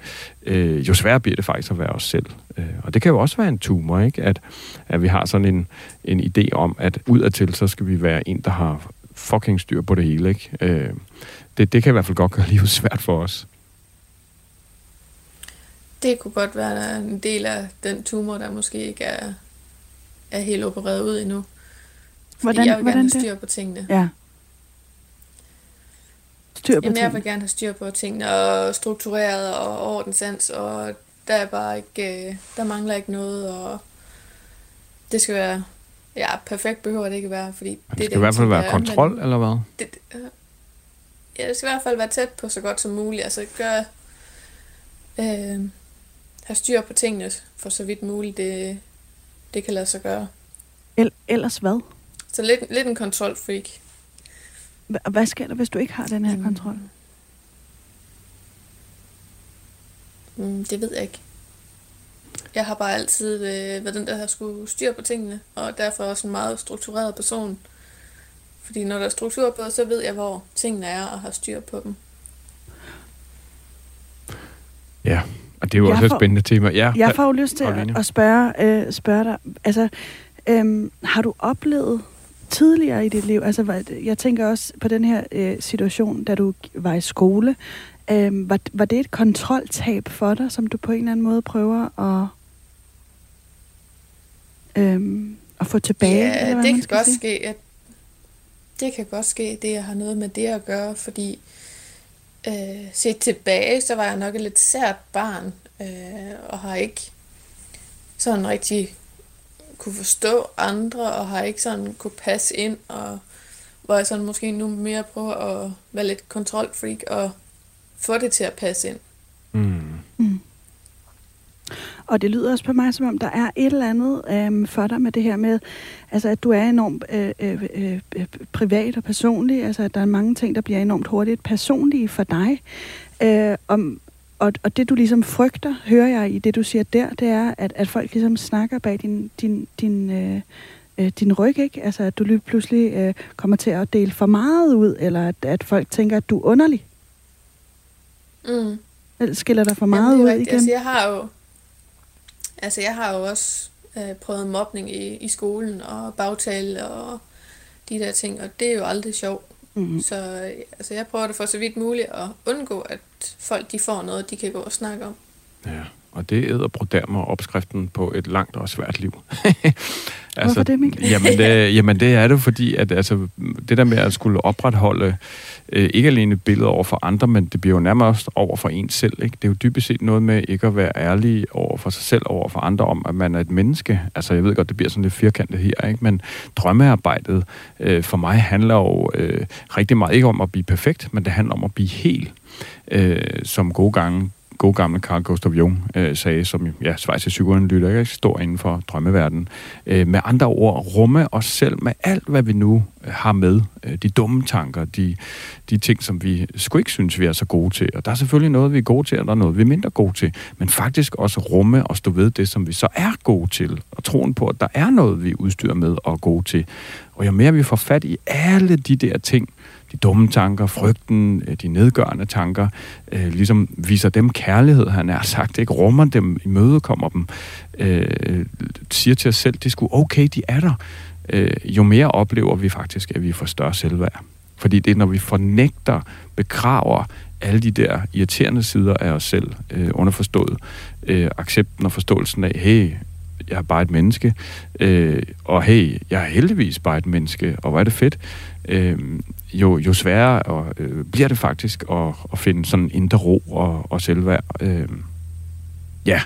øh, jo sværere bliver det faktisk at være os selv. Øh, og det kan jo også være en tumor, ikke? At, at vi har sådan en, en idé om, at udadtil, så skal vi være en, der har fucking styr på det hele, ikke? Øh, det, det kan i hvert fald godt gøre livet svært for os. Det kunne godt være en del af den tumor, der måske ikke er, er helt opereret ud endnu. Fordi hvordan, jeg vil hvordan gerne have styr på tingene. Ja. Styr på Jamen, jeg vil gerne have styr på tingene, og struktureret og ordenssans, og der er bare ikke, øh, der mangler ikke noget, og det skal være, ja, perfekt behøver det ikke være, fordi det, det skal i hvert fald være kontrol, men, eller hvad? Det, ja, det skal i hvert fald være tæt på så godt som muligt. Altså gøre, øh, have styr på tingene for så vidt muligt, det, det kan lade sig gøre. El- ellers hvad? Så lidt, lidt en kontrolfreak. H- hvad sker der, hvis du ikke har den her mm. kontrol? Mm, det ved jeg ikke. Jeg har bare altid øh, været den, der har skulle styr på tingene, og derfor også en meget struktureret person. Fordi når der er struktur på, så ved jeg, hvor tingene er og har styr på dem. Ja, og det er jo jeg også får, et spændende tema. Ja, jeg får jo lyst til at, at spørge, øh, spørge dig, altså, øh, har du oplevet tidligere i dit liv, altså jeg tænker også på den her øh, situation, da du var i skole, øh, var, var det et kontroltab for dig, som du på en eller anden måde prøver at, øh, at få tilbage? Ja, eller det kan godt sige? ske, at det kan godt ske, det jeg har noget med det at gøre, fordi øh, set tilbage, så var jeg nok et lidt sært barn, øh, og har ikke sådan rigtig kunne forstå andre, og har ikke sådan kunne passe ind, og hvor jeg sådan måske nu mere prøver at være lidt kontrolfreak, og få det til at passe ind. Mm. Mm. Og det lyder også på mig, som om der er et eller andet øhm, for dig med det her med, altså at du er enormt øh, øh, øh, privat og personlig, altså at der er mange ting, der bliver enormt hurtigt personlige for dig. Øh, om, og, og det du ligesom frygter, hører jeg i det du siger der, det er, at, at folk ligesom snakker bag din, din, din, øh, øh, din ryg, ikke? Altså at du lige pludselig øh, kommer til at dele for meget ud, eller at, at folk tænker, at du er underlig. Mm. Eller skiller der for meget Jamen, ud rigtigt. igen? Altså, jeg har jo Altså, jeg har jo også øh, prøvet mobning i, i skolen, og bagtale og de der ting, og det er jo aldrig sjovt. Mm-hmm. Så altså, jeg prøver det for så vidt muligt at undgå, at folk de får noget, de kan gå og snakke om. Ja, og det æder mig opskriften på et langt og svært liv. altså, Hvorfor det, Mikkel? jamen, det, jamen det er det, fordi at, altså, det der med at skulle opretholde øh, ikke alene billeder over for andre, men det bliver jo nærmest over for en selv. Ikke? Det er jo dybest set noget med ikke at være ærlig over for sig selv, over for andre om, at man er et menneske. Altså jeg ved godt, det bliver sådan lidt firkantet her, ikke? men drømmearbejdet øh, for mig handler jo øh, rigtig meget ikke om at blive perfekt, men det handler om at blive helt. Øh, som gode gange god gamle Carl Gustav Jung øh, sagde, som ja, svejse psykoanalytiker, ikke? stor inden for drømmeverdenen. Øh, med andre ord, rumme os selv med alt, hvad vi nu øh, har med. Øh, de dumme tanker, de, de ting, som vi sgu ikke synes, vi er så gode til. Og der er selvfølgelig noget, vi er gode til, og der er noget, vi er mindre gode til. Men faktisk også rumme og stå ved det, som vi så er gode til. Og troen på, at der er noget, vi udstyrer med og er gode til. Og jo mere vi får fat i alle de der ting, de dumme tanker, frygten, øh, de nedgørende tanker, øh, ligesom viser dem kærlighed, han er sagt, ikke rummer dem, imødekommer dem, øh, siger til os selv, det skulle okay, de er der. Øh, jo mere oplever vi faktisk, at vi får større selvværd. Fordi det er, når vi fornægter, begraver alle de der irriterende sider af os selv, øh, underforstået, øh, accepten og forståelsen af, hey, jeg er bare et menneske, øh, og hey, jeg er heldigvis bare et menneske, og hvor er det fedt, øh, jo, jo sværere og, øh, bliver det faktisk at, at finde sådan indre ro og, og selvværd. Øh, ja,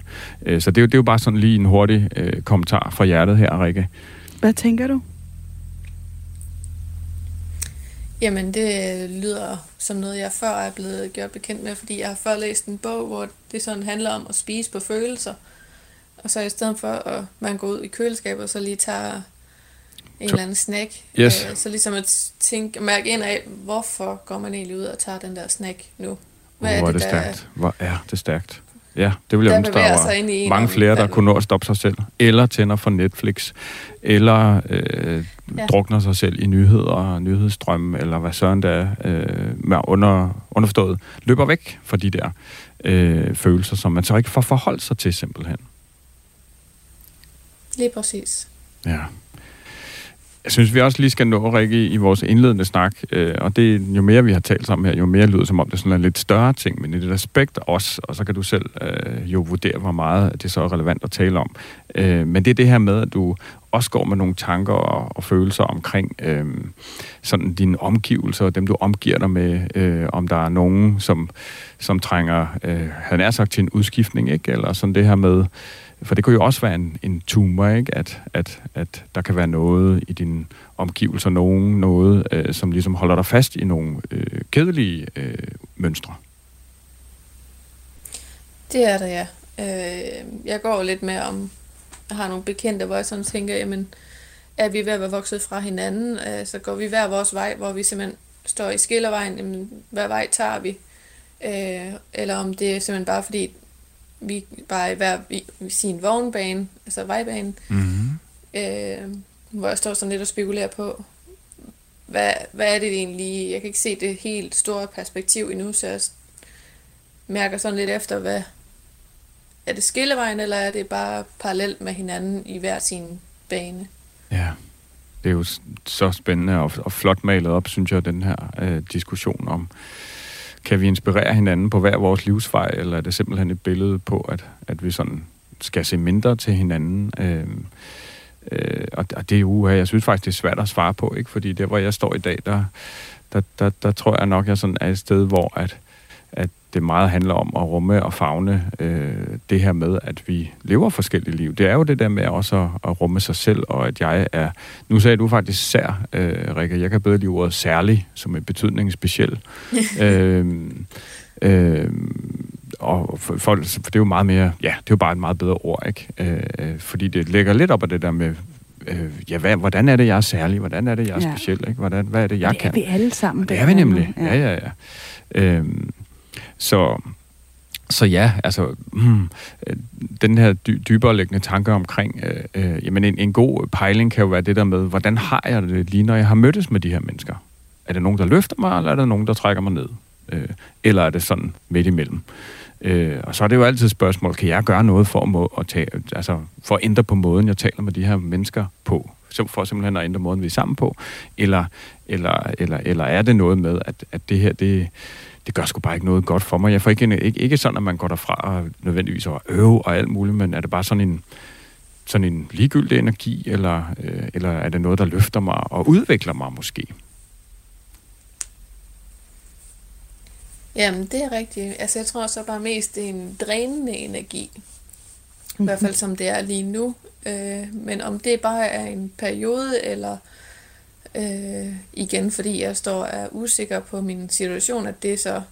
øh, så det er, jo, det er jo bare sådan lige en hurtig øh, kommentar fra hjertet her, Rikke. Hvad tænker du? Jamen, det lyder som noget, jeg før er blevet gjort bekendt med, fordi jeg har før læst en bog, hvor det sådan handler om at spise på følelser. Og så i stedet for, at man går ud i køleskabet, og så lige tager en eller anden snack. Yes. Øh, så ligesom at tænke, mærke ind af, hvorfor går man egentlig ud og tager den der snack nu? Hvad Hvor er det, det stærkt. Hvor er det stærkt. Ja, det vil jeg ønske, der var mange flere, der kunne nå at stoppe sig selv. Eller tænder for Netflix. Eller øh, ja. drukner sig selv i nyheder, nyhedsstrømme, eller hvad søren der er, øh, med under, underforstået. Løber væk fra de der øh, følelser, som man så ikke får forholdt sig til simpelthen. Lige præcis. Ja. Jeg synes, vi også lige skal nå, Rikke, i vores indledende snak, øh, og det jo mere vi har talt sammen her, jo mere lyder som om det er sådan en lidt større ting, men i det aspekt også, og så kan du selv øh, jo vurdere, hvor meget det så er relevant at tale om. Øh, men det er det her med, at du også går med nogle tanker og, og følelser omkring øh, sådan dine omgivelser, dem du omgiver dig med, øh, om der er nogen, som, som trænger, øh, han er sagt, til en udskiftning, ikke? eller sådan det her med, for det kunne jo også være en, en tumor, ikke? At, at, at der kan være noget i dine omgivelser, nogen, noget, øh, som ligesom holder dig fast i nogle øh, kedelige øh, mønstre. Det er der, ja. Øh, jeg går lidt med om, jeg har nogle bekendte, hvor jeg sådan tænker, jamen, er vi ved at være vokset fra hinanden, øh, så går vi hver vores vej, hvor vi simpelthen står i skillervejen, jamen, hvad vej tager vi? Øh, eller om det er simpelthen bare fordi, vi bare i hver i, i sin vognbane, altså vejbane, mm-hmm. øh, hvor jeg står sådan lidt og spekulerer på, hvad, hvad er det egentlig, jeg kan ikke se det helt store perspektiv endnu, så jeg mærker sådan lidt efter, hvad, er det skillevejen, eller er det bare parallelt med hinanden i hver sin bane? Ja, det er jo så spændende og, og flot malet op, synes jeg, den her øh, diskussion om, kan vi inspirere hinanden på hver vores livsvej, eller er det simpelthen et billede på, at, at vi sådan skal se mindre til hinanden? Øh, øh, og, og det er jo, jeg synes faktisk, det er svært at svare på, ikke? fordi der, hvor jeg står i dag, der, der, der, der tror jeg nok, jeg sådan er et sted, hvor at, at det meget handler om at rumme og fagne øh, det her med, at vi lever forskellige liv. Det er jo det der med også at, at rumme sig selv, og at jeg er... Nu sagde du faktisk sær, øh, Rikke. Jeg kan bedre lide ordet særlig, som en betydning speciel. øh, øh, og for, for, for det er jo meget mere... Ja, det er jo bare et meget bedre ord, ikke? Øh, fordi det lægger lidt op af det der med øh, ja, hvad, hvordan er det, jeg er særlig? Hvordan er det, jeg er ja. speciel? Ikke? Hvordan, hvad er det, jeg det kan? Det er vi alle sammen. Det er vi nemlig. Ja, ja, ja. ja. Øh, så, så ja, altså, hmm, øh, den her dy- dybere liggende tanke omkring, øh, øh, jamen en, en god pejling kan jo være det der med, hvordan har jeg det lige, når jeg har mødtes med de her mennesker? Er det nogen, der løfter mig, eller er det nogen, der trækker mig ned? Øh, eller er det sådan midt imellem? Øh, og så er det jo altid et spørgsmål, kan jeg gøre noget for at, må, at, tage, altså, for at ændre på måden, jeg taler med de her mennesker på? For simpelthen at ændre måden, vi er sammen på? Eller, eller, eller, eller er det noget med, at, at det her, det, det gør sgu bare ikke noget godt for mig. Jeg får ikke, ikke, ikke sådan, at man går derfra og nødvendigvis over øve og alt muligt, men er det bare sådan en, sådan en ligegyldig energi, eller, øh, eller er det noget, der løfter mig og udvikler mig måske? Jamen, det er rigtigt. Altså, jeg tror så bare mest, det er en drænende energi. I hvert fald som det er lige nu. Øh, men om det bare er en periode, eller Øh, igen, fordi jeg står og er usikker på min situation, at det så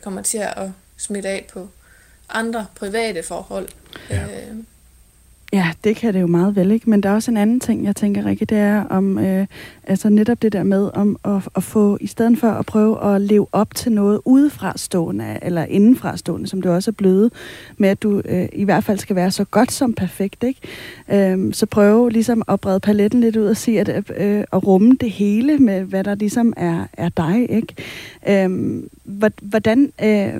kommer til at smitte af på andre private forhold. Ja. Øh, Ja, det kan det jo meget vel, ikke? Men der er også en anden ting, jeg tænker, Rikke, det er om, øh, altså netop det der med om at, at få, i stedet for at prøve at leve op til noget udefra stående, eller indenfrastående, som du også er blevet, med at du øh, i hvert fald skal være så godt som perfekt, ikke? Øh, så prøve ligesom at brede paletten lidt ud og sige, at, øh, at rumme det hele med, hvad der ligesom er, er dig, ikke? Øh, hvordan, øh,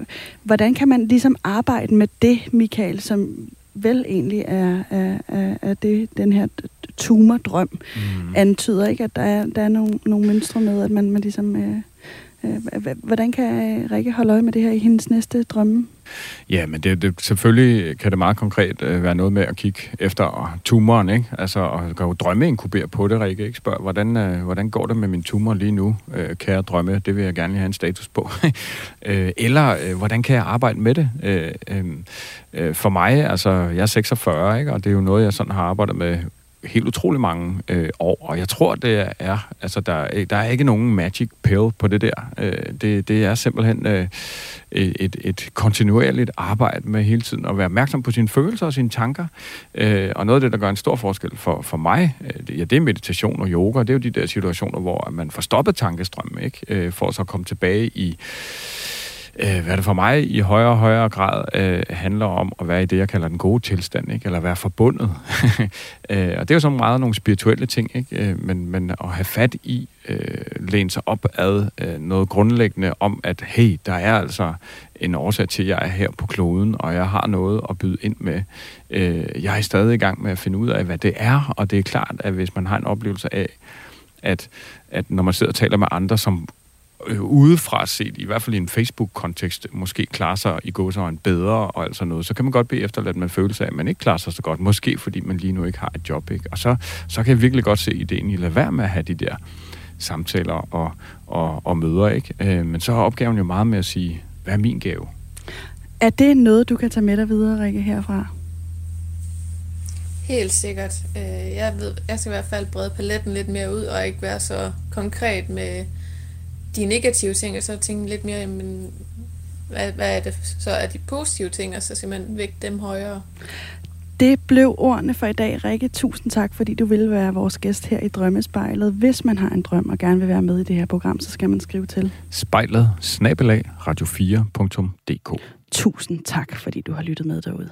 hvordan kan man ligesom arbejde med det, Michael, som vel egentlig er, er, er, er det, den her tumordrøm mm. antyder, ikke? At der er, der er nogle, nogle mønstre med, at man, man ligesom... Øh, Øh, hvordan kan Rikke holde øje med det her i hendes næste drømme? Ja, men det, det, selvfølgelig kan det meget konkret øh, være noget med at kigge efter tumoren, ikke? Altså, og kan jo drømmeinkubere på det, Rikke, ikke? Spørg, hvordan, øh, hvordan går det med min tumor lige nu, øh, kære drømme? Det vil jeg gerne have en status på. øh, eller, øh, hvordan kan jeg arbejde med det? Øh, øh, øh for mig, altså, jeg er 46, ikke? Og det er jo noget, jeg sådan har arbejdet med helt utrolig mange øh, år, og jeg tror, det er, altså der, øh, der er ikke nogen magic pill på det der. Øh, det, det er simpelthen øh, et, et kontinuerligt arbejde med hele tiden at være opmærksom på sine følelser og sine tanker. Øh, og noget af det, der gør en stor forskel for, for mig, øh, ja, det er meditation og yoga. Det er jo de der situationer, hvor man får stoppet tankestrømmen, ikke? Øh, for så at komme tilbage i øh, hvad det for mig i højere og højere grad øh, handler om at være i det, jeg kalder den gode tilstand, ikke? eller være forbundet. øh, og det er jo så meget nogle spirituelle ting, ikke? Øh, men, men at have fat i, øh, læne sig op ad øh, noget grundlæggende om, at hey, der er altså en årsag til, at jeg er her på kloden, og jeg har noget at byde ind med. Øh, jeg er stadig i gang med at finde ud af, hvad det er, og det er klart, at hvis man har en oplevelse af, at, at når man sidder og taler med andre, som øh, udefra set, i hvert fald i en Facebook-kontekst, måske klarer sig i en bedre og altså noget, så kan man godt blive efterladt med en følelse af, at man ikke klarer sig så godt. Måske fordi man lige nu ikke har et job. Ikke? Og så, så kan jeg virkelig godt se ideen i at lade være med at have de der samtaler og, og, og møder. Ikke? Øh, men så er opgaven jo meget med at sige, hvad er min gave? Er det noget, du kan tage med dig videre, Rikke, herfra? Helt sikkert. Øh, jeg, ved, jeg skal i hvert fald brede paletten lidt mere ud, og ikke være så konkret med de negative ting, og så tænke lidt mere, men hvad, hvad er det så er de positive ting, og så simpelthen vægte dem højere. Det blev ordene for i dag, Rikke. Tusind tak, fordi du ville være vores gæst her i Drømmespejlet. Hvis man har en drøm og gerne vil være med i det her program, så skal man skrive til spejlet snabelag radio4.dk. Tusind tak, fordi du har lyttet med derude.